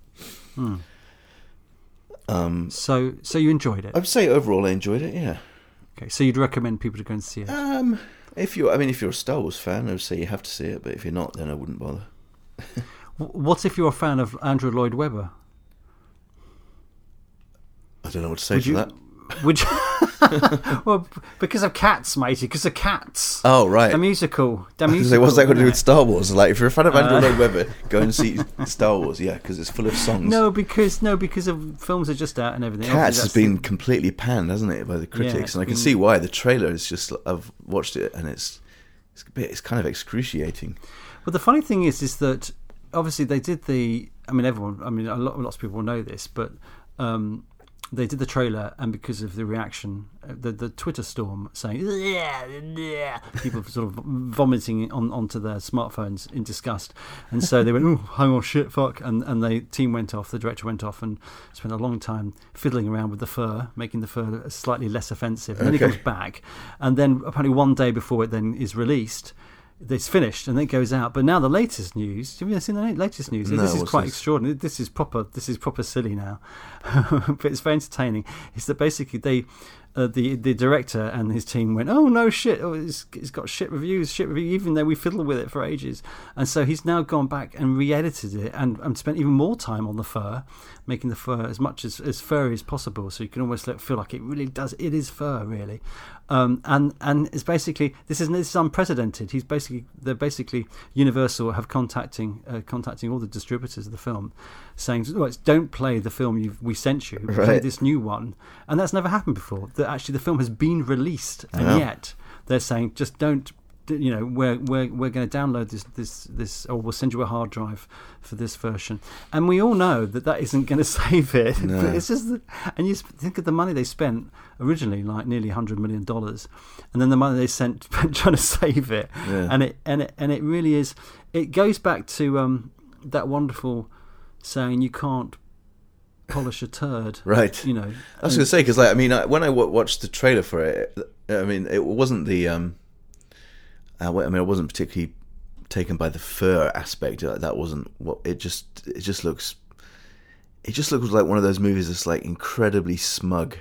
Um, So, so you enjoyed it. I would say overall I enjoyed it. Yeah. Okay, so you'd recommend people to go and see it. Um, if you, I mean, if you're a Star Wars fan, I would say you have to see it. But if you're not, then I wouldn't bother. What if you're a fan of Andrew Lloyd Webber? I don't know what to say Would to you? that. Would you? well, because of Cats, matey. Because of Cats. Oh right. The musical. The musical. what's that got to do with? Star Wars? Like, if you're a fan of Andrew Uh, Lloyd Webber, go and see Star Wars. Yeah, because it's full of songs. No, because no, because of films are just out and everything. Cats has that's the- been completely panned, hasn't it, by the critics? it's and I can been- see why. The trailer is just. I've watched it, and it's it's a bit. It's kind of excruciating. But the funny thing is, is that obviously they did the. I mean, everyone. I mean, a lot, of lots of people know this, but um, they did the trailer, and because of the reaction, uh, the the Twitter storm saying, yeah, yeah, people sort of vomiting on onto their smartphones in disgust, and so they went, oh, hang on, shit, fuck, and and the team went off, the director went off, and spent a long time fiddling around with the fur, making the fur slightly less offensive, and then he comes back, and then apparently one day before it then is released it's finished and it goes out. But now the latest news. Have you seen the latest news? No, this is quite this? extraordinary. This is proper. This is proper silly now, but it's very entertaining. Is that basically they. Uh, the the director and his team went, oh no shit! Oh, it's, it's got shit reviews, shit review. Even though we fiddled with it for ages, and so he's now gone back and re-edited it and, and spent even more time on the fur, making the fur as much as, as furry as possible. So you can almost let, feel like it really does. It is fur, really, um, and and it's basically this is this is unprecedented. He's basically they're basically Universal have contacting uh, contacting all the distributors of the film, saying "Well, it's- don't play the film you we sent you, play this new one, and that's never happened before. That actually the film has been released, and Wow. yet they're saying just don't. You know, we're we're we're going to download this this this, or we'll send you a hard drive for this version, and we all know that that isn't going to save it. No. But it's just, that- and you think of the money they spent originally, like nearly hundred million dollars, and then the money they sent trying to save it, Yeah. and it and it and it really is. It goes back to um, that wonderful saying, "You can't polish a turd." Right. You know. I was going to say because, like, I mean, I, when I w- watched the trailer for it, I mean, it wasn't the. Um, uh, I mean, I wasn't particularly taken by the fur aspect. That wasn't what it just. It just looks it just looks like one of those movies that's like incredibly smug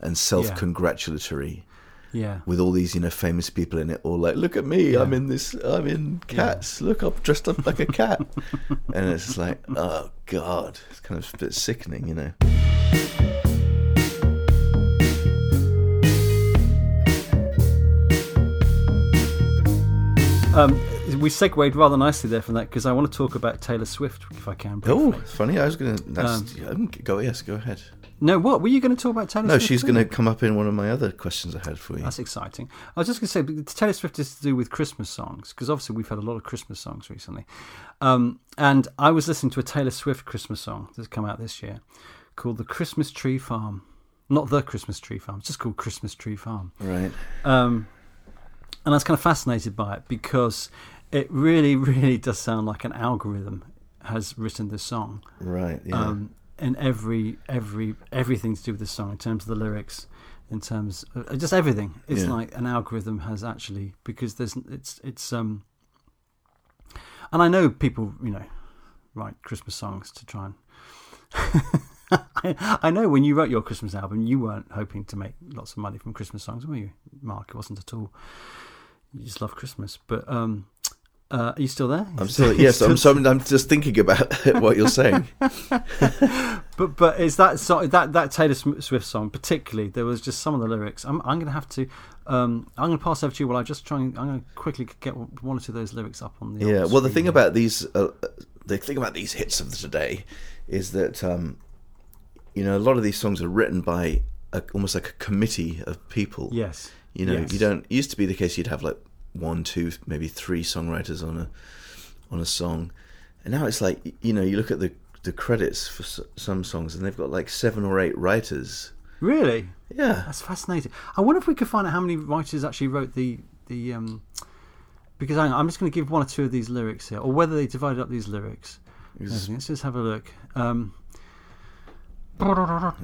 and self-congratulatory Yeah. with all these you know famous people in it all like look at me i'm in this i'm in cats. Look i'm dressed up like a cat. And it's like oh god. It's kind of a bit sickening you know? Um, we segued rather nicely there from that because I want to talk about Taylor Swift if I can. oh briefly. it's funny. I was Um, yeah, um, go yes go ahead No, what were you going to talk about Taylor Swift? no Swift? she's gonna come up in one of my other questions i had for you That's exciting. I was just going to say, Taylor Swift is to do with Christmas songs because obviously we've had a lot of Christmas songs recently. Um, and I was listening to a Taylor Swift Christmas song that's come out this year called "The Christmas Tree Farm." Not the Christmas Tree Farm; it's just called Christmas Tree Farm. right Um, and I was kind of fascinated by it because it really, really does sound like an algorithm has written this song. right yeah um, and every every everything to do with the song in terms of the lyrics, in terms of uh, just everything. It's Yeah. like an algorithm has actually because there's it's it's um, and I know people you know write Christmas songs to try and. I, I know when you wrote your Christmas album, you weren't hoping to make lots of money from Christmas songs, were you, Mark? It wasn't at all. You just love Christmas, but um, uh, are you still there? i'm still yes i'm so i'm just thinking about what you're saying But but is that so, that that Taylor Swift song particularly? There was just some of the lyrics. I'm I'm going to have to. Um, I'm going to pass over to you while I just try and I'm going to quickly get one or two of those lyrics up on the. Yeah. Well, the thing here. about these, uh, the thing about these hits of today, is that um, you know a lot of these songs are written by a, almost like a committee of people. yes, You know, yes. you don't. It used to be the case you'd have like one, two, maybe three songwriters on a on a song, and now it's like you know you look at the the credits for s- some songs and they've got like seven or eight writers. really. Yeah. That's fascinating. I wonder if we could find out how many writers actually wrote the the um, because on, I'm just going to give one or two of these lyrics here, or whether they divided up these lyrics. Because Let's just have a look. Um,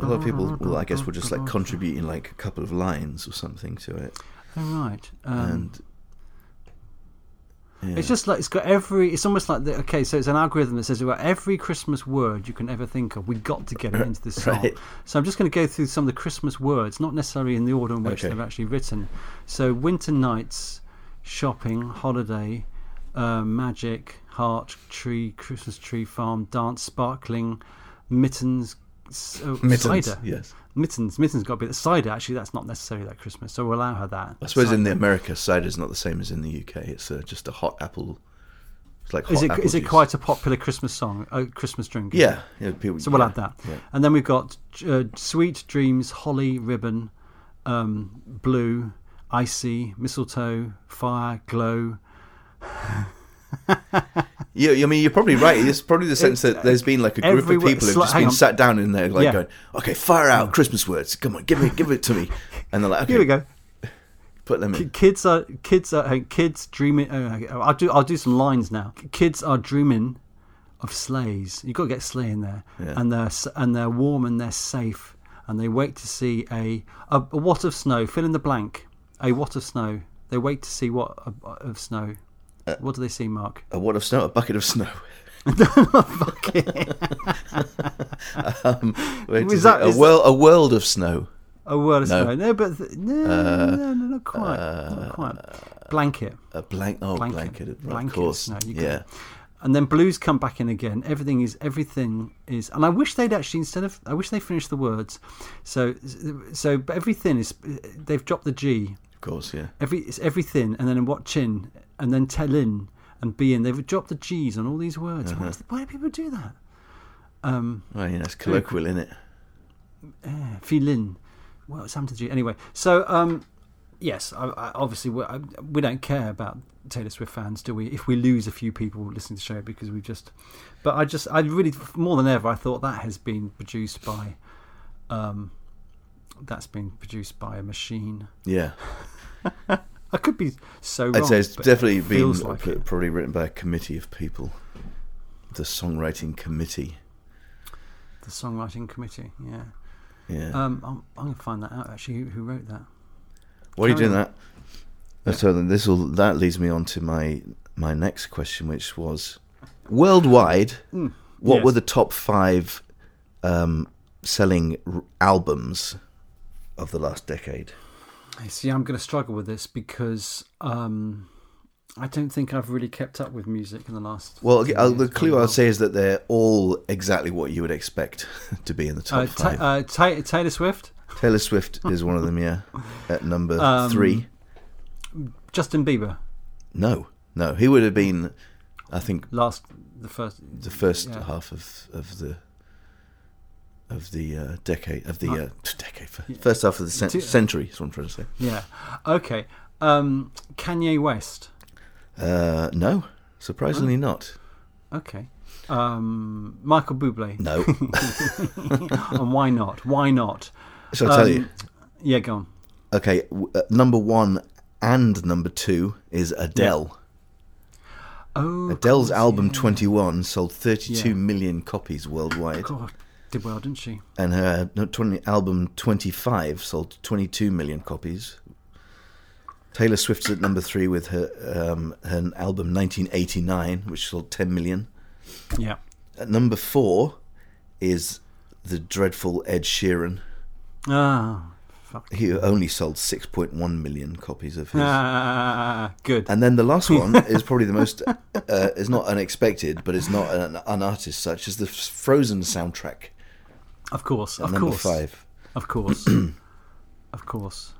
a lot of people, well, I guess, were just like contributing like a couple of lines or something to it, oh, right. Um, and yeah. It's just like it's got every. It's almost like the, okay, so it's an algorithm that says about every Christmas word you can ever think of. We got to get it into this song. Right. So I'm just going to go through some of the Christmas words, not necessarily in the order in which Okay. they've actually written. So winter nights, shopping, holiday, uh, magic, heart, tree, Christmas tree, farm, dance, sparkling, mittens, s- oh, Mittens, cider. yes. Mittens, mittens got to be the cider. Actually, that's not necessarily that Christmas, so we'll allow her that. I suppose in the America, Cider. is not the same as in the UK. It's uh, just a hot apple. It's like Is it is it quite a popular Christmas song, a Christmas drink? Yeah, yeah people, So we'll yeah, add that. yeah. And then we've got uh, Sweet Dreams, Holly, Ribbon, um, Blue, Icy, Mistletoe, Fire, Glow. Yeah, I mean, you're probably right. It's probably the sense that there's been like a group of people who've just been on. sat down in there, like Yeah. going, "Okay, fire out Christmas words. Come on, give me, give it to me." And they're like, "Okay, Here we go. put them in." Kids are kids are kids dreaming. Oh, oh, I'll do I'll do some lines now. Kids are dreaming of sleighs. You've got to get sleigh in there, Yeah. and they're and they're warm and they're safe, and they wait to see a a, a what of snow. Fill in the blank. A what of snow. They wait to see what of, of snow. Uh, what do they see, Mark? A wad of snow, a bucket of snow. um, wait, is that- a is- world, a world of snow. A word of No. snow. No, but th- no, no, no, not quite. not quite. Blanket. A blank, oh, Blanket. blanket, right, Blanket of course. snow, yeah, it. And then blues come back in again. Everything is everything is, and I wish they'd actually instead of I wish they finished the words. So so but everything is they've dropped the G. of course, yeah. Every it's everything, and then what chin, and then tell in and be in. They've dropped the G's on all these words. Uh-huh. Why Why do people do that? Um, Well, you know, it's colloquial, isn't it? eh, feel in. What's happened to G? Anyway, so um, yes, I, I, obviously we, I, we don't care about Taylor Swift fans, do we? If we lose a few people listening to the show because we just, but I just, I really more than ever, I thought that has been produced by, um, that's been produced by a machine. Yeah. I could be so wrong. I'd say it's definitely it been like it. probably written by a committee of people. The songwriting committee. the songwriting committee. Yeah, Yeah. um, I'm, I'm gonna find that out actually. Who, who wrote that? Why are you doing that? Uh, So then this will that leads me on to my my next question, which was worldwide. Mm, What yes. were the top five um, selling r- albums of the last decade? See, I'm going to struggle with this because um, I don't think I've really kept up with music in the last. Well, the clue I'll say is that they're all exactly what you would expect to be in the top Uh, five. Ta- uh, Ta- Taylor Swift, Taylor Swift is one of them, yeah, at number Um, three. Justin Bieber, No, no, he would have been, I think, last the first. the first Yeah. half of of the of the uh, decade of the uh, decade first half of the cen- Two- century. Is what I'm trying to say. Yeah. Okay. Um, Kanye West. Uh, no, surprisingly not. Okay. Um, Michael Bublé. No, and why not? Why not? shall I tell Um, you? Yeah, go on. Okay, w- uh, number one and number two is Adele. Oh, Adele's course, album yeah. 21 sold thirty-two Yeah. million copies worldwide, God, did well, didn't she? and her 20, album 25 sold 22 million copies. Taylor Swift's at number three with her um, her album 1989, which sold 10 million. Yeah. At number four is the dreadful Ed Sheeran. Ah, fuck. He only sold 6.1 million copies of his. Ah, good. And then the last one is probably the most, uh, is not unexpected, but it's not an, an artist such as the Frozen soundtrack Of course, of number course, five. of course, of course.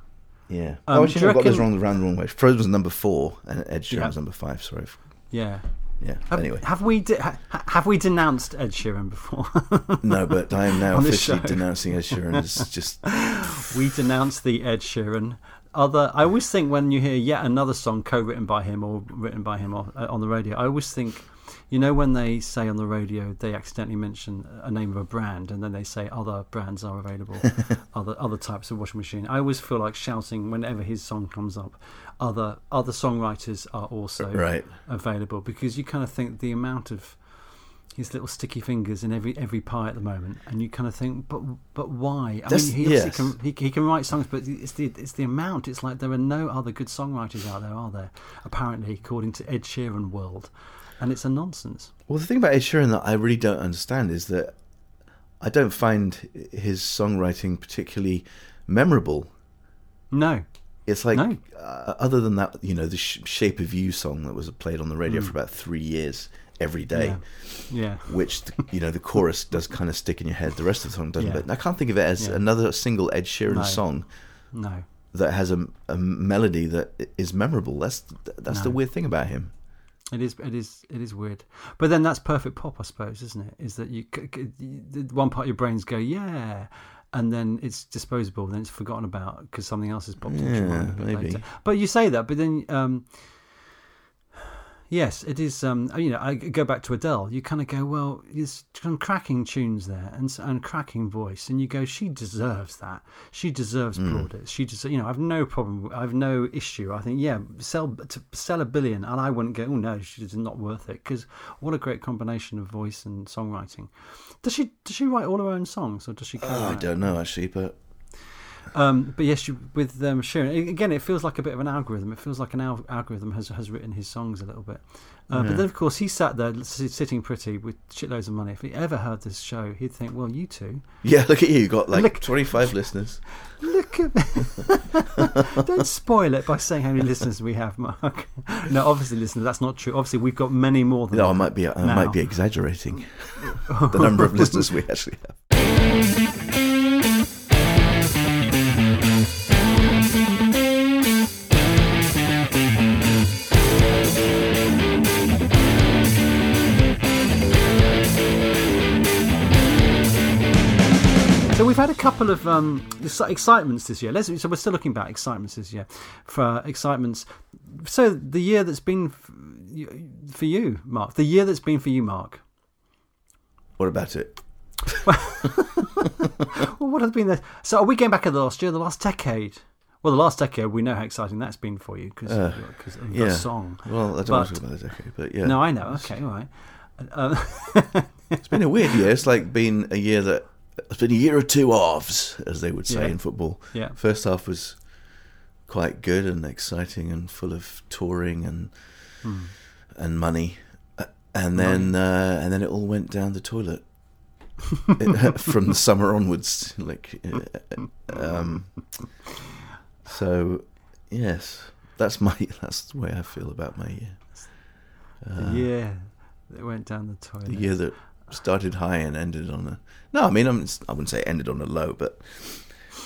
Yeah. Um, oh, actually, no, I got this reckon- wrong, round the wrong way. Frozen was number four, and Ed Sheeran Yeah. was number five. Sorry. Yeah. Yeah. Have, anyway, have we de- ha- have we denounced Ed Sheeran before? no, but I am now officially denouncing Ed Sheeran as just. we denounce the Ed Sheeran. Other, I always think when you hear yet another song co-written by him or written by him uh, on the radio, I always think, you know, when they say on the radio they accidentally mention a name of a brand and then they say other brands are available, other other types of washing machine. I always feel like shouting whenever his song comes up, other other songwriters are also Right. available because you kind of think the amount of his little sticky fingers in every every pie at the moment, and you kind of think, but but why? I That's- mean, he yes. can he, he can write songs, but it's the it's the amount. It's like there are no other good songwriters out there, are there? Apparently, according to Ed Sheeran world, and it's a nonsense. Well, the thing about Ed Sheeran that I really don't understand is that I don't find his songwriting particularly memorable. No, It's like, No. uh, other than that, you know, the Sh- Shape of You song that was played on the radio Mm. for about three years every day, yeah, yeah. which, you know, the chorus does kind of stick in your head. The rest of the song doesn't. Yeah. But I can't think of it as Yeah. another single Ed Sheeran No. song No, that has a, a melody that is memorable. That's that's the weird thing about him. It is, it is, it is weird. But then that's perfect pop, I suppose, isn't it? Is that you, one part of your brains go, yeah, and then it's disposable, then it's forgotten about because something else has popped into your Yeah, mind maybe. later. But you say that, but then, um, yes, it is. Um, you know, I go back to Adele. You kind of go, well, there's some cracking tunes there and and cracking voice, and you go, she deserves that. She deserves Hmm. plaudits. She just, you know, I've no problem. I've no issue. I think, yeah, sell to sell a billion, and I wouldn't go, oh no, she's not worth it because what a great combination of voice and songwriting. Does she does she write all her own songs or does she? Oh, I don't know actually, but Um, but yes, you, with um, Sheeran, again, it feels like a bit of an algorithm. It feels like an al- algorithm has has written his songs a little bit. Uh, But then, of course, he sat there sitting pretty with shitloads of money. If he ever heard this show, he'd think, "Well, you two, yeah, look at you, you got like Look- 25 listeners. look at me. don't spoil it by saying how many listeners we have, Mark." no, obviously, listeners, that's not true. Obviously, we've got many more than No, I that might be I now. might be exaggerating the number of listeners we actually have. Couple of um, excitements this year. Let's, so we're still looking back excitements this year for excitements. So the year that's been f- for you, Mark. The year that's been for you, Mark. What about it? Well, what has been the? So are we going back at the last year, the last decade? Well, the last decade, we know how exciting that's been for you because Uh, of Yeah. the song. Well, I don't want to talk about the decade, but yeah. No, I know. Okay, all right. Um, It's been a weird year. It's like been a year that it's been a year of two halves, as they would say Yeah. in football. yeah. First half was quite good and exciting and full of touring and Hmm. and money, Uh, and then uh, and then it all went down the toilet. from the summer onwards. Like, uh, um, so yes, that's my that's the way I feel about my year. the year that went down the toilet. The year that started high and ended on a no. I mean, I'm, I wouldn't say ended on a low, but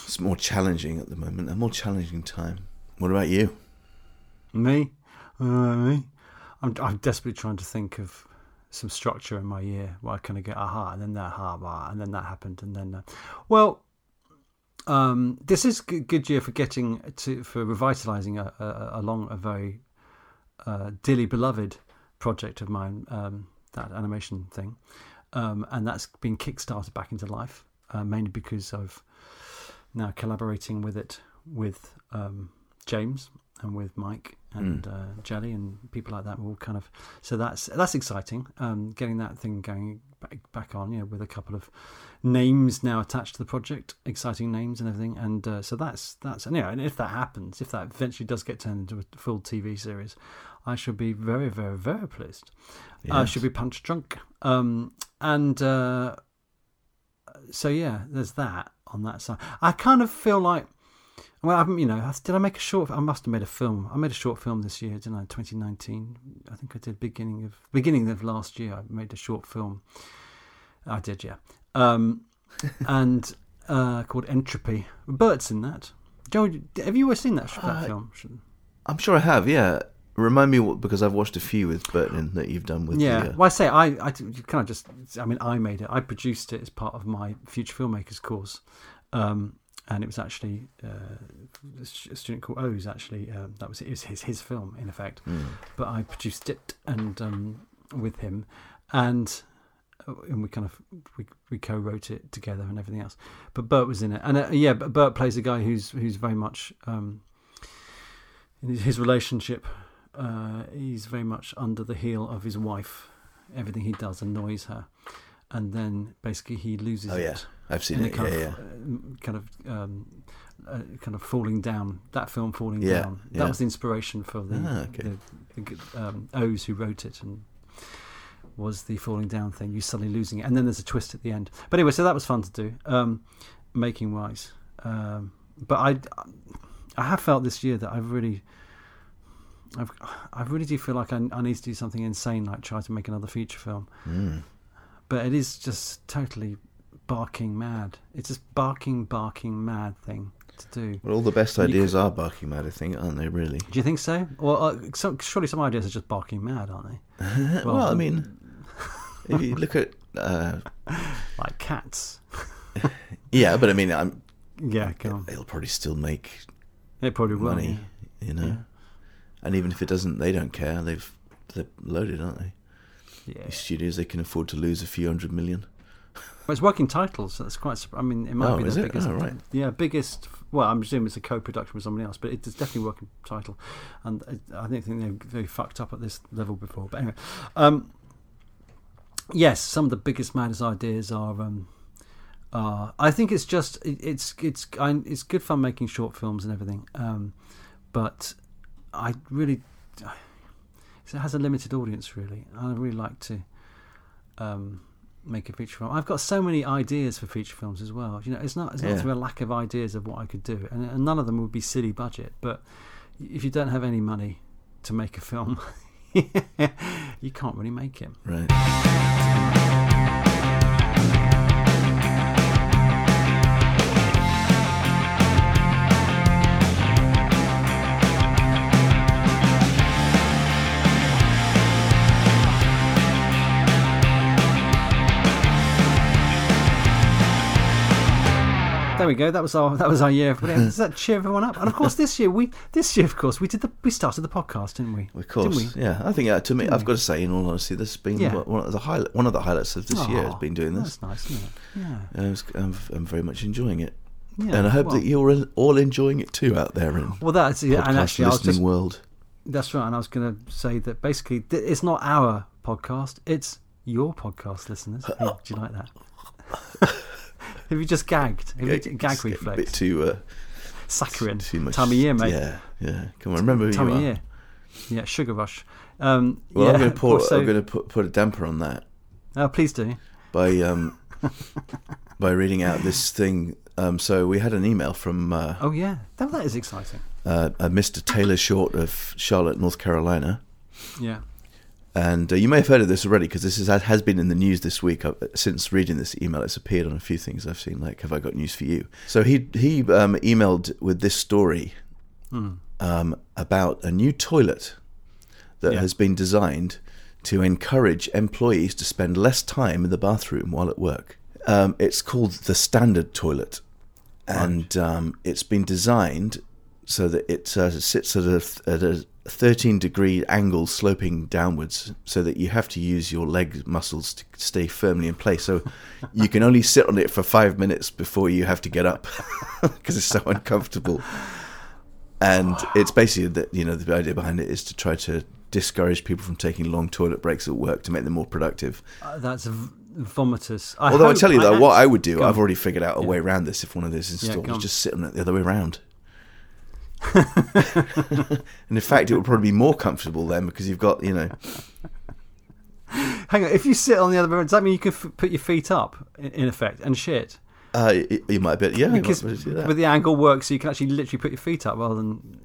it's more challenging at the moment. A more challenging time. What about you? Me, uh, me. I'm, I'm desperately trying to think of some structure in my year where I kind of get aha, and then that aha, and then that happened, and then uh, well, um, this is a good year for getting to for revitalizing a, a, along a very uh, dearly beloved project of mine, um, that animation thing, um, and that's been kickstarted back into life, uh, mainly because of now collaborating with it with um, James and with Mike and Mm. uh, Jelly and people like that. We're all kind of so that's that's exciting. Um, getting that thing going back, back on, you know, with a couple of names now attached to the project, exciting names and everything. And uh, so that's that's and yeah. And if that happens, if that eventually does get turned into a full TV series, I shall be very, very, very pleased. I Yes. should be punch drunk. Um, and uh, so yeah, there's that on that side. I kind of feel like, well, I you know, did I make a short? I must have made a film. I made a short film this year, didn't I? 2019. I think I did beginning of beginning of last year. I made a short film. I did, yeah. Um, and uh, called Entropy. Bert's in that. Joe, have you ever seen that, that Uh, film? I'm sure I have. Yeah. Remind me what because I've watched a few with Burton that you've done with. Yeah, The, uh, well, I say I, I kind of just. I mean, I made it. I produced it as part of my future filmmakers course, um, and it was actually uh, a student called O's. Actually, um, that was it was his his film in effect, mm. but I produced it and um, with him, and uh, and we kind of we, we co-wrote it together and everything else. But Bert was in it, and uh, yeah, but Bert plays a guy who's who's very much um, his relationship. Uh, he's very much under the heel of his wife. Everything he does annoys her, and then basically he loses Oh yeah, it. I've seen it. kind Yeah, of, yeah. uh, kind of, um, uh, kind of falling down. That film, falling Yeah, down. yeah. That was the inspiration for the, Ah, okay. the, the um, O's who wrote it, and was the falling down thing. You suddenly losing it, and then there's a twist at the end. But anyway, so that was fun to do, um, making wise. Um, but I, I have felt this year that I've really. I've, I really do feel like I, I need to do something insane, like try to make another feature film Mm. but it is just totally barking mad. It's just barking, barking mad thing to do. Well, all the best You ideas are barking mad. I think, aren't they? Really. Do you think so? Well, uh, some, surely some ideas are just barking mad, aren't they? well, I mean, if you look at, uh, Like cats. yeah, but I mean, I'm, Yeah, on. it'll probably still make It probably will. money, you know. Yeah. And even if it doesn't, they don't care. They've they're loaded, aren't they? Yeah. These studios they can afford to lose a few hundred million. Well, it's working titles, so that's quite. I mean, it might Oh, be the biggest. Oh, right. Yeah, biggest. Well, I'm assuming it's a co-production with somebody else, but it's definitely a working title, and I- I don't think they've they fucked up at this level before. But anyway, um, yes, some of the biggest, maddest ideas are. Um, are I think it's just it, it's it's I, it's good fun making short films and everything, um, but I really it has a limited audience. Really, I really like to. Um, make a feature film. I've got so many ideas for feature films as well. You know, it's not it's not Yeah. through a lack of ideas of what I could do, and, and none of them would be silly budget. But if you don't have any money to make a film, you can't really make it. Right. We go. That was our that was our year. Does that cheer everyone up? And of course, this year we this year of course we did the we started the podcast, didn't we? Of course, Didn't we? yeah. I think uh, to me, Didn't I've we? got to say, in all honesty, this has been Yeah. one of the highlight, one of the highlights of this year has been doing this. That's nice, isn't it? Yeah. And I was- I'm, I'm very much enjoying it, yeah. and I hope well, that you're all enjoying it too out there in Well, that's yeah, and actually, listening just world. That's right, and I was going to say that basically it's not our podcast; it's your podcast, listeners. Hey, do you like that? Have you just gagged? Have you gag reflex? A bit too, uh, Saccharine. too much. Time of year, mate. Yeah, yeah. Come on, remember who Time you of are. year. Yeah, sugar rush. Um, Well, yeah, I'm going to pour. so- I'm going to put put a damper on that Oh, please do. by um, by reading out this thing. Um, so we had an email from uh, Oh yeah, that, that is exciting. uh, a Mr. Taylor Short of Charlotte, North Carolina. Yeah. And uh, you may have heard of this already because this is, has been in the news this week. Uh, since reading this email, it's appeared on a few things I've seen. Like, have I got news for you? So he he um, emailed with this story um, about a new toilet that Yeah. has been designed to encourage employees to spend less time in the bathroom while at work. Um, it's called the standard toilet, and um, it's been designed so that it uh, sits at a, at a 13 degree angle sloping downwards so that you have to use your leg muscles to stay firmly in place. So you can only sit on it for five minutes before you have to get up because it's so uncomfortable. And it's basically that you know the idea behind it is to try to discourage people from taking long toilet breaks at work to make them more productive. Uh, that's v- vomitous. I although i tell you though I what i would do i've already figured out a way around this if one of those is Yeah, installed. is just sit on it the other way around and in fact it would probably be more comfortable then because you've got you know Hang on, if you sit on the other end, does that mean you can f- put your feet up, in, effect, and shit? uh, you, might be yeah you might Because be able to do that. with the angle works, so you can actually literally put your feet up rather than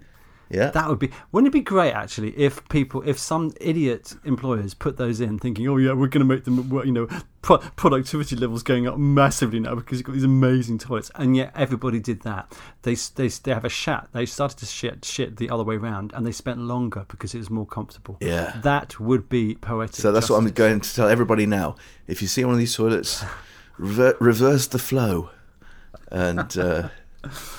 yeah That would be. Wouldn't it be great actually if people, if some idiot employers put those in, thinking, "Oh yeah, we're going to make them, work," you know, pro- productivity levels going up massively now because you've got these amazing toilets," and yet everybody did that. They they they have a shat. They started to shit shit the other way round, and they spent longer because it was more comfortable. Yeah. that would be poetic. So that's what I'm going to tell everybody now. If you see one of these toilets, rever- reverse the flow and uh,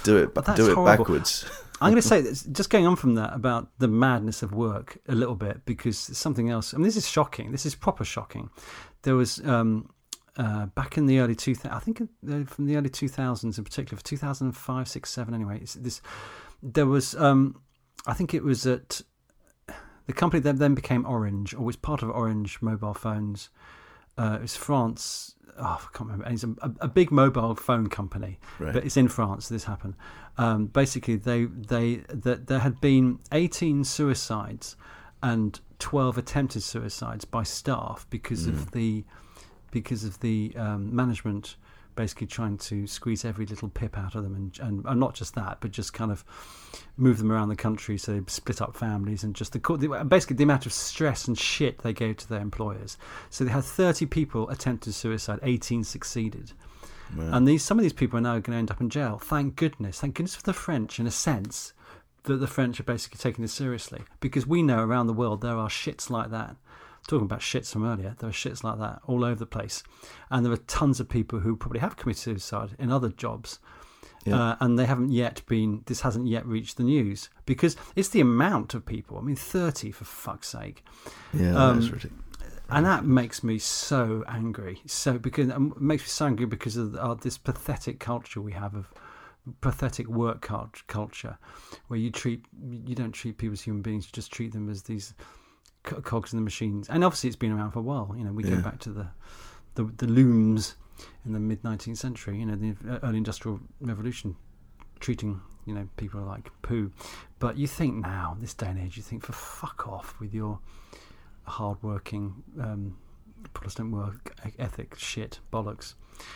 do it But do it horrible. backwards. I'm going to say just going on from that about the madness of work a little bit because something else. I mean, this is shocking. This is proper shocking. There was um, uh, back in the early 2000s, I think uh, from the early 2000s in particular, for 2005, 6, 7 anyway, this, there was, um, I think it was at the company that then became Orange or was part of Orange mobile phones. Uh, it was France. Oh, I can't remember. It's a, a big mobile phone company, Right. but it's in France. This happened. Um, basically, they they that there had been 18 suicides and 12 attempted suicides by staff because of the because of the um, management basically trying to squeeze every little pip out of them and, and and not just that but just kind of move them around the country so they split up families and just the basically the amount of stress and shit they gave to their employers. So they had 30 people attempted suicide 18 succeeded. And these some of these people are now going to end up in jail. Thank goodness thank goodness for the french in a sense that the french are basically taking this seriously because we know around the world there are shits like that talking about shits from earlier, there are shits like that all over the place, and there are tons of people who probably have committed suicide in other jobs, uh, and they haven't yet been. This hasn't yet reached the news because it's the amount of people. I mean, thirty for fuck's sake, Yeah, Um, that's ridiculous. and that makes me so angry. So because um, it makes me so angry because of uh, this pathetic culture we have of pathetic work culture, where you treat you don't treat people as human beings. You just treat them as these co- cogs in the machines. And obviously, it's been around for a while. You know, we go back to the the, the looms in the mid nineteenth century. You know, the early industrial revolution, treating you know people like poo. But you think now, this day and age, you think for fuck off with your hard-working um, Protestant work ethic shit bollocks.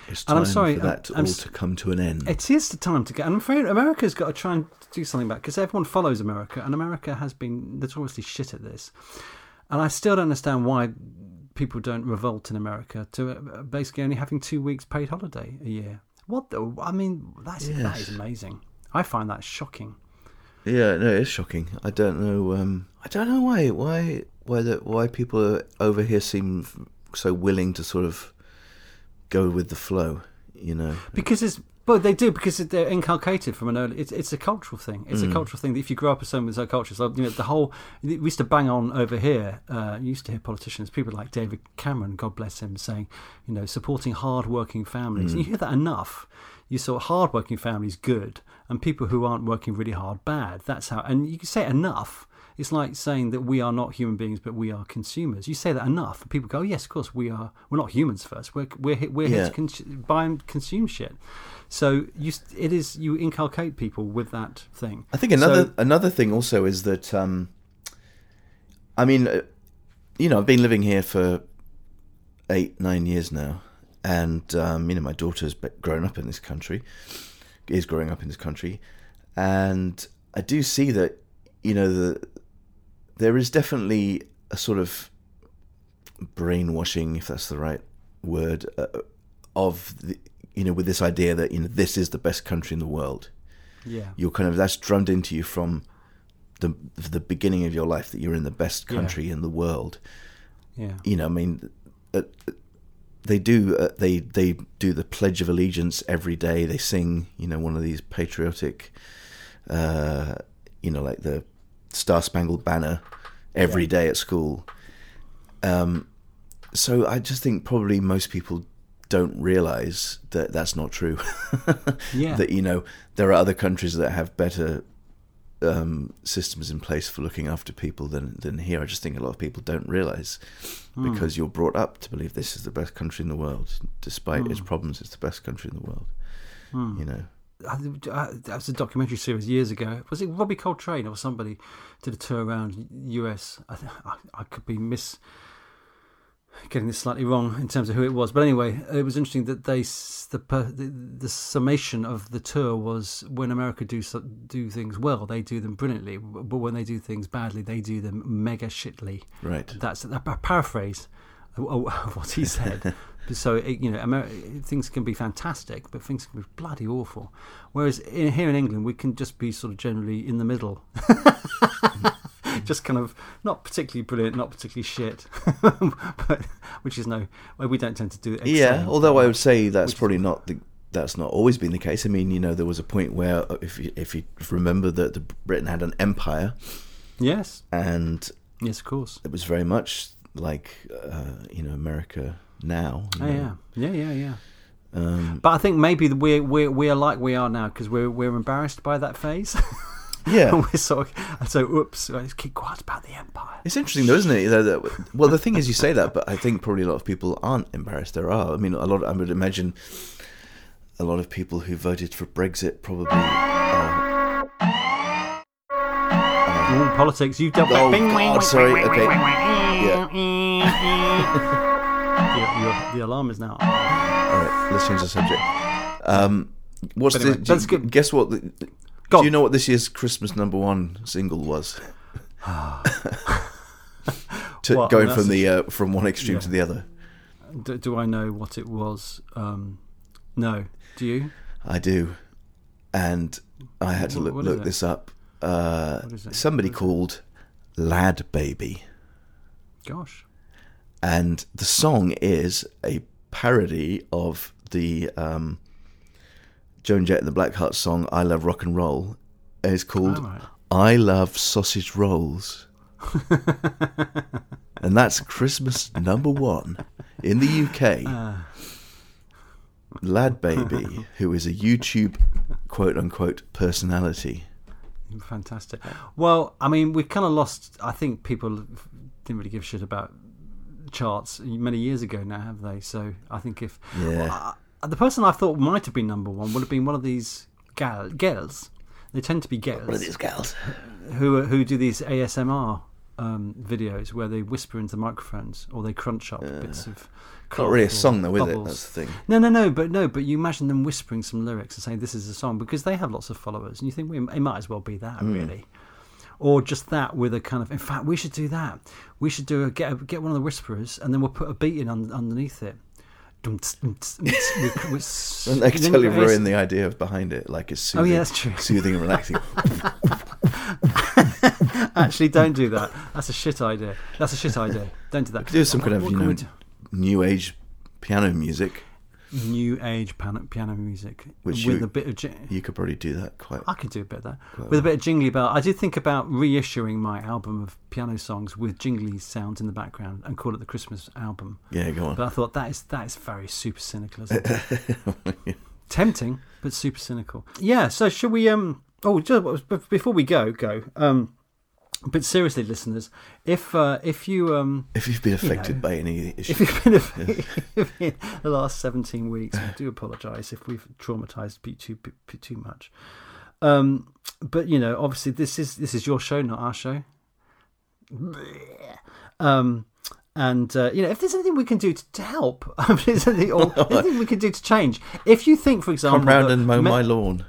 It's and time I'm sorry, for I'm- that I'm all to come to an end. It is the time to get. And I'm afraid America's got to try and do something about because everyone follows America, and America has been notoriously shit at this. And I still don't understand why people don't revolt in America to uh, basically only having two weeks paid holiday a year. What the? I mean, that's Yes. is amazing. I find that shocking. Yeah, no, it's shocking. I don't know. Um, I don't know why why why the, why people over here seem so willing to sort of go with the flow. You know, Because it's well, they do because they're inculcated from an early. It's, it's a cultural thing. It's Mm. a cultural thing that if you grow up as someone with a culture, so you know the whole. We used to bang on over here. Uh, you used to hear politicians, people like David Cameron, God bless him, saying, you know, supporting hard-working families. Mm. You hear that enough. You saw hard-working families good, and people who aren't working really hard bad. That's how. And you can say enough. It's like saying that we are not human beings, but we are consumers. You say that enough, people go, oh, "Yes, of course, we are. We're not humans first. We're we're he- we're here Yeah. to cons- buy and consume shit." So you, it is you inculcate people with that thing. I think another So- another thing also is that um, I mean, uh, you know, I've been living here for eight nine years now, and um, you know my daughter's grown up in this country, is growing up in this country, and I do see that you know the there is definitely a sort of brainwashing, if that's the right word, uh, of the, you know with this idea that you know this is the best country in the world. Yeah. You're kind of that's drummed into you from the the beginning of your life that you're in the best Yeah. country in the world. Yeah. You know, I mean, uh, they do uh, they they do the Pledge of Allegiance every day. They sing, you know, one of these patriotic, uh, you know, like the Star Spangled Banner every Yeah. day at school. Um, so I just think probably most people don't realize that that's not true. Yeah. that you know there are other countries that have better um, systems in place for looking after people than than here. I just think a lot of people don't realize Hmm. because you're brought up to believe this is the best country in the world, despite its problems. It's the best country in the world. Hmm. You know. I, uh, that was a documentary series years ago. Was it Robbie Coltrane or somebody did a tour around US? I, I, I could be miss getting this slightly wrong in terms of who it was, but anyway, it was interesting that they the the, the summation of the tour was when America do do things well, they do them brilliantly, but when they do things badly, they do them mega shitly. Right. That's a paraphrase of what he said. so it, you know, Ameri- things can be fantastic, but things can be bloody awful. Whereas in, here in England, we can just be sort of generally in the middle, just kind of not particularly brilliant, not particularly shit, but which is no, well, we don't tend to do. Excel. Yeah, although I would say that's Which is- probably not the that's not always been the case. I mean, you know, there was a point where uh, if you, if you remember that the Britain had an empire yes, and yes, of course. it was very much like uh, you know America now. Oh, yeah, yeah, yeah, yeah. Um, But I think maybe we're we're we are like we are now because we're we're embarrassed by that phase. yeah. we're sort of, so oops, let's keep quiet about the empire. It's interesting, though, isn't it? Well, the thing is, you say that, but I think probably a lot of people aren't embarrassed. There are. I mean, a lot. I would imagine a lot of people who voted for Brexit probably. Ooh, politics. You've with. Oh, God, wing, sorry, okay. Yeah. the, your- the alarm is now. all right, let's change the subject. Um, what's anyway, the? that's good. Guess what? The, do you know what this year's Christmas number one single was? to, What, going from the uh, from one extreme Yeah. to the other. Do, do I know what it was? Um, no. Do you? I do, and I had to look, look this up. Uh, What is it? somebody What is it? called Lad Baby, Gosh. And the song is a parody of the um, Joan Jett and the Blackhearts song "I Love Rock and Roll." It's called right. "I Love Sausage Rolls," and that's Christmas number one in the UK. Ah. Lad Baby, who is a YouTube quote unquote personality. Fantastic. Well, I mean, we've kind of lost. I think people didn't really give a shit about charts many years ago now, have they? So I think if Yeah. Uh, the person I thought might have been number one would have been one of these gal- girls. They tend to be girls One of these gals. who who do these ASMR um, videos where they whisper into microphones or they crunch up bits of. Not really a song though, is it? That's the thing. No, no, no, but no, but you imagine them whispering some lyrics and saying this is a song because they have lots of followers, and you think well, it might as well be that Hmm. really, or just that with a kind of. In fact, we should do that. We should do a, get a, get one of the whisperers, and then we'll put a beat in un, underneath it. And they can totally ruin the idea of behind it, like it's Oh, soothing, yeah, that's true. soothing and relaxing. Actually, don't do that. That's a shit idea. That's a shit idea. Don't do that. do some kind of you know new age piano music. New age piano, piano music Which with you- a bit of. You could probably do that quite. I could do a bit of that Well- with a bit of jingly bell. I did think about reissuing my album of piano songs with jingly sounds in the background and call it the Christmas album. Yeah, go on. But I thought that is that is very super cynical, isn't it? Tempting, but super cynical. Yeah. So should we? Um. Oh, just, before we go, go. Um. But seriously, listeners, if uh, if you um if you've been affected know, by any issue, if you've been in the last 17 weeks, I do apologise if we've traumatised you too, too much. Um, but you know, obviously, this is this is your show, not our show. Um, And uh, you know, if there's anything we can do to, to help, if there's anything, or anything we can do to change. If you think, for example, Come round and mow me- my lawn.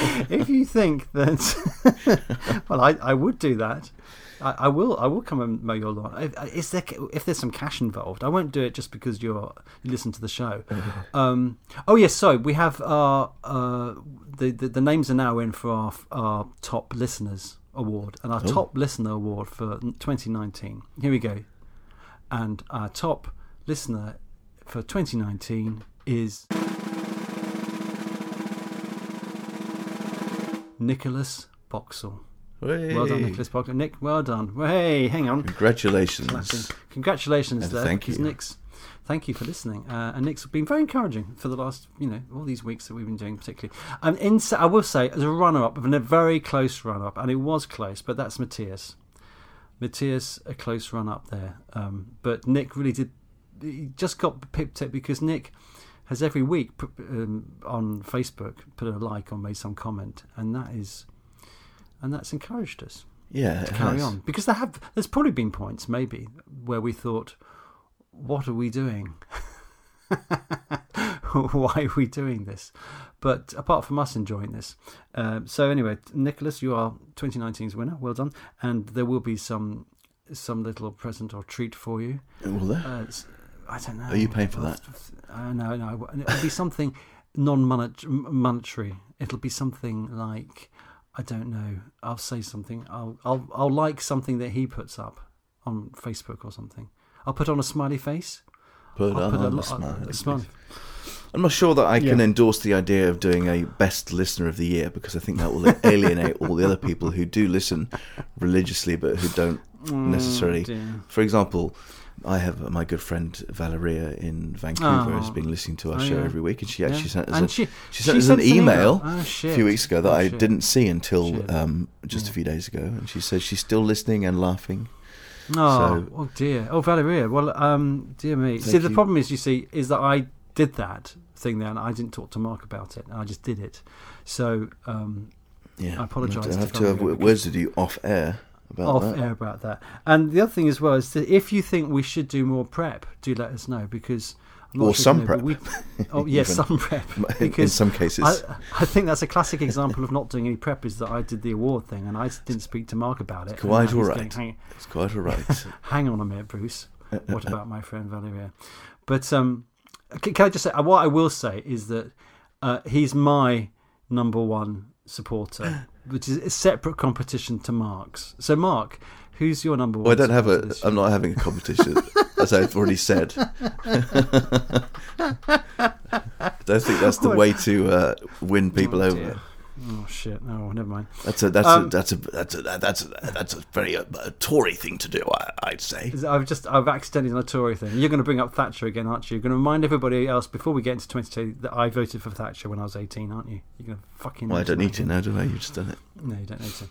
if you think that, well, I, I would do that. I, I will. I will come and mow your lawn. If, is there if there's some cash involved? I won't do it just because you're you listen to the show. Um, oh yes, so we have our uh, the, the the names are now in for our our top listeners award and our top listener award for 2019. Here we go, and our top listener for 2019 is. Nicholas Boxall. Well done, Nicholas Boxall. Nick, well done. Hey, hang on. Congratulations. Congratulations And there. thank you. Nick's, thank you for listening. Uh, and Nick's been very encouraging for the last, you know, all these weeks that we've been doing, particularly. And in, I will say, as a runner-up, and a very close runner-up, and it was close, but that's Matthias. Matthias, a close run-up there. Um, but Nick really did. He just got picked up because Nick has every week put, um, on Facebook put a like or made some comment, and that is, and that's encouraged us Yeah, to carry has. on. Because there have there's probably been points maybe where we thought what are we doing? Why are we doing this? But apart from us enjoying this um, so anyway nicholas you are 2019's winner. Well done. And there will be some some little present or treat for you. Well, there. uh, i don't know Are you paying for that? uh, no no it'll be something non-monetary it'll be something like I don't know. I'll say something. I'll I'll I'll like something that he puts up on Facebook or something. I'll put on a smiley face. Put I'll on put a, a lo- smiley a smiley. I'm not sure that I can Yeah. endorse the idea of doing a best listener of the year because I think that will alienate all the other people who do listen religiously but who don't necessarily. Oh. For example, I have my good friend Valeria in Vancouver has Oh. been listening to our Oh, show yeah. every week, and she actually Yeah. sent us a, she- she sent she us sent an an email. email Oh, a few weeks ago that Oh, I didn't see until um, just a few days ago, and she says she's still listening and laughing. Oh, So- oh dear. Oh, Valeria. Well, um, dear me. see, the you. problem is, you see, is that I did that thing there, and I didn't talk to Mark about it, and I just did it. So um, Yeah, I apologise I have to have words with you off air about off that. air about that. And the other thing as well is that if you think we should do more prep, do let us know because. I'm Or sure some you know, but We, oh yes, some prep. In some cases. I, I think that's a classic example of not doing any prep. Is that I did the award thing and I didn't speak to Mark about it. and Quite all right. going, It's quite all right. hang on a minute, Bruce. What about my friend Valeria? But um, can, can I just say what I will say is that uh, he's my number one supporter, which is a separate competition to Mark's. So, Mark, who's your number one? Well, I don't have a. I'm not having a competition, as I've already said. I don't think that's the way to uh, win people Oh, over. Oh shit! No, never mind. That's a that's Um, a that's a that's a that's a, that's a very uh, a Tory thing to do. I, I'd say. I've just I've accidentally done a Tory thing. You're going to bring up Thatcher again, aren't you? You're going to remind everybody else before we get into 2020 that I voted for Thatcher when I was 18, aren't you? You're going to fucking. Well, I don't need to now, do I? You've just done it. No, you don't need to.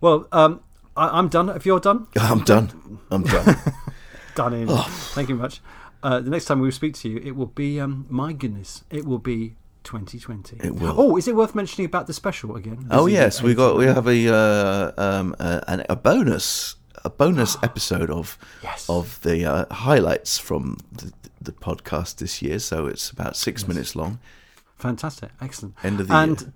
Well, um, I, I'm done. If you're done, I'm done. I'm done. done in. Oh. Thank you very much. Uh, the next time we speak to you, it will be um, my goodness, it will be 2020. It will. Oh, is it worth mentioning about the special again? oh is yes, we got we have a uh, um a, a bonus a bonus episode of Yes. of the uh, highlights from the, the podcast this year. So it's about six minutes long. fantastic, excellent. End of the and year.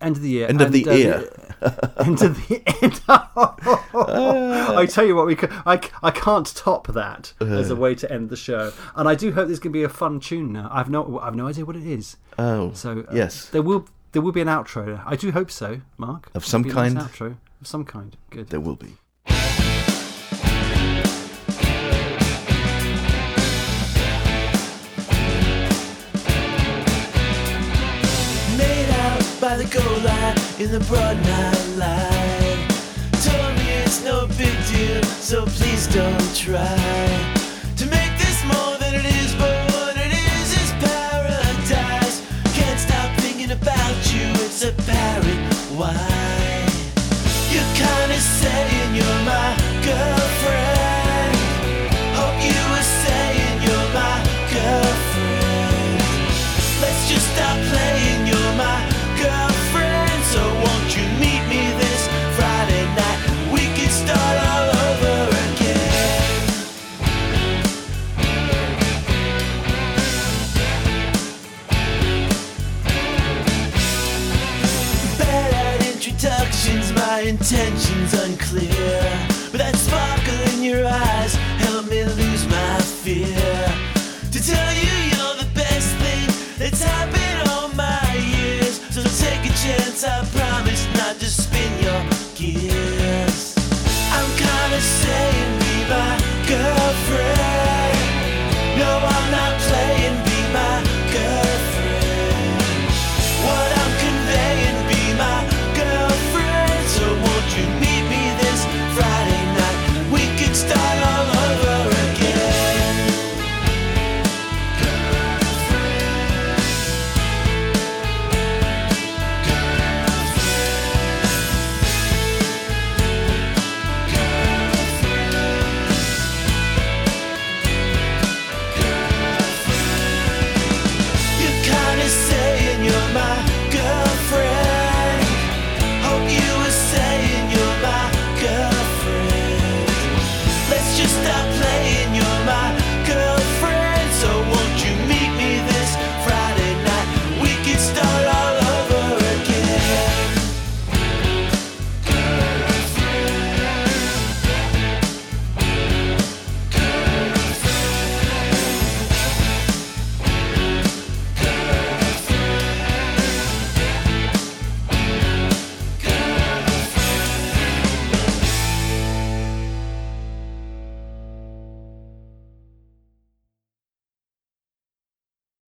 End of the year. End of the uh, ear. end of the end. I tell you what, we could, I, I can't top that as a way to end the show. And I do hope there's going to be a fun tune now. I've no I've no idea what it is. Oh, So uh, yes. there will there will be an outro. I do hope so, Mark. Of some There'll nice kind? outro of some kind. Good. There will be. By the goal line in the broad night light. Told me it's no big deal, so please don't try to make this more than it is. But what it is is paradise. Can't stop thinking about you. It's apparent why you're kinda saying you're my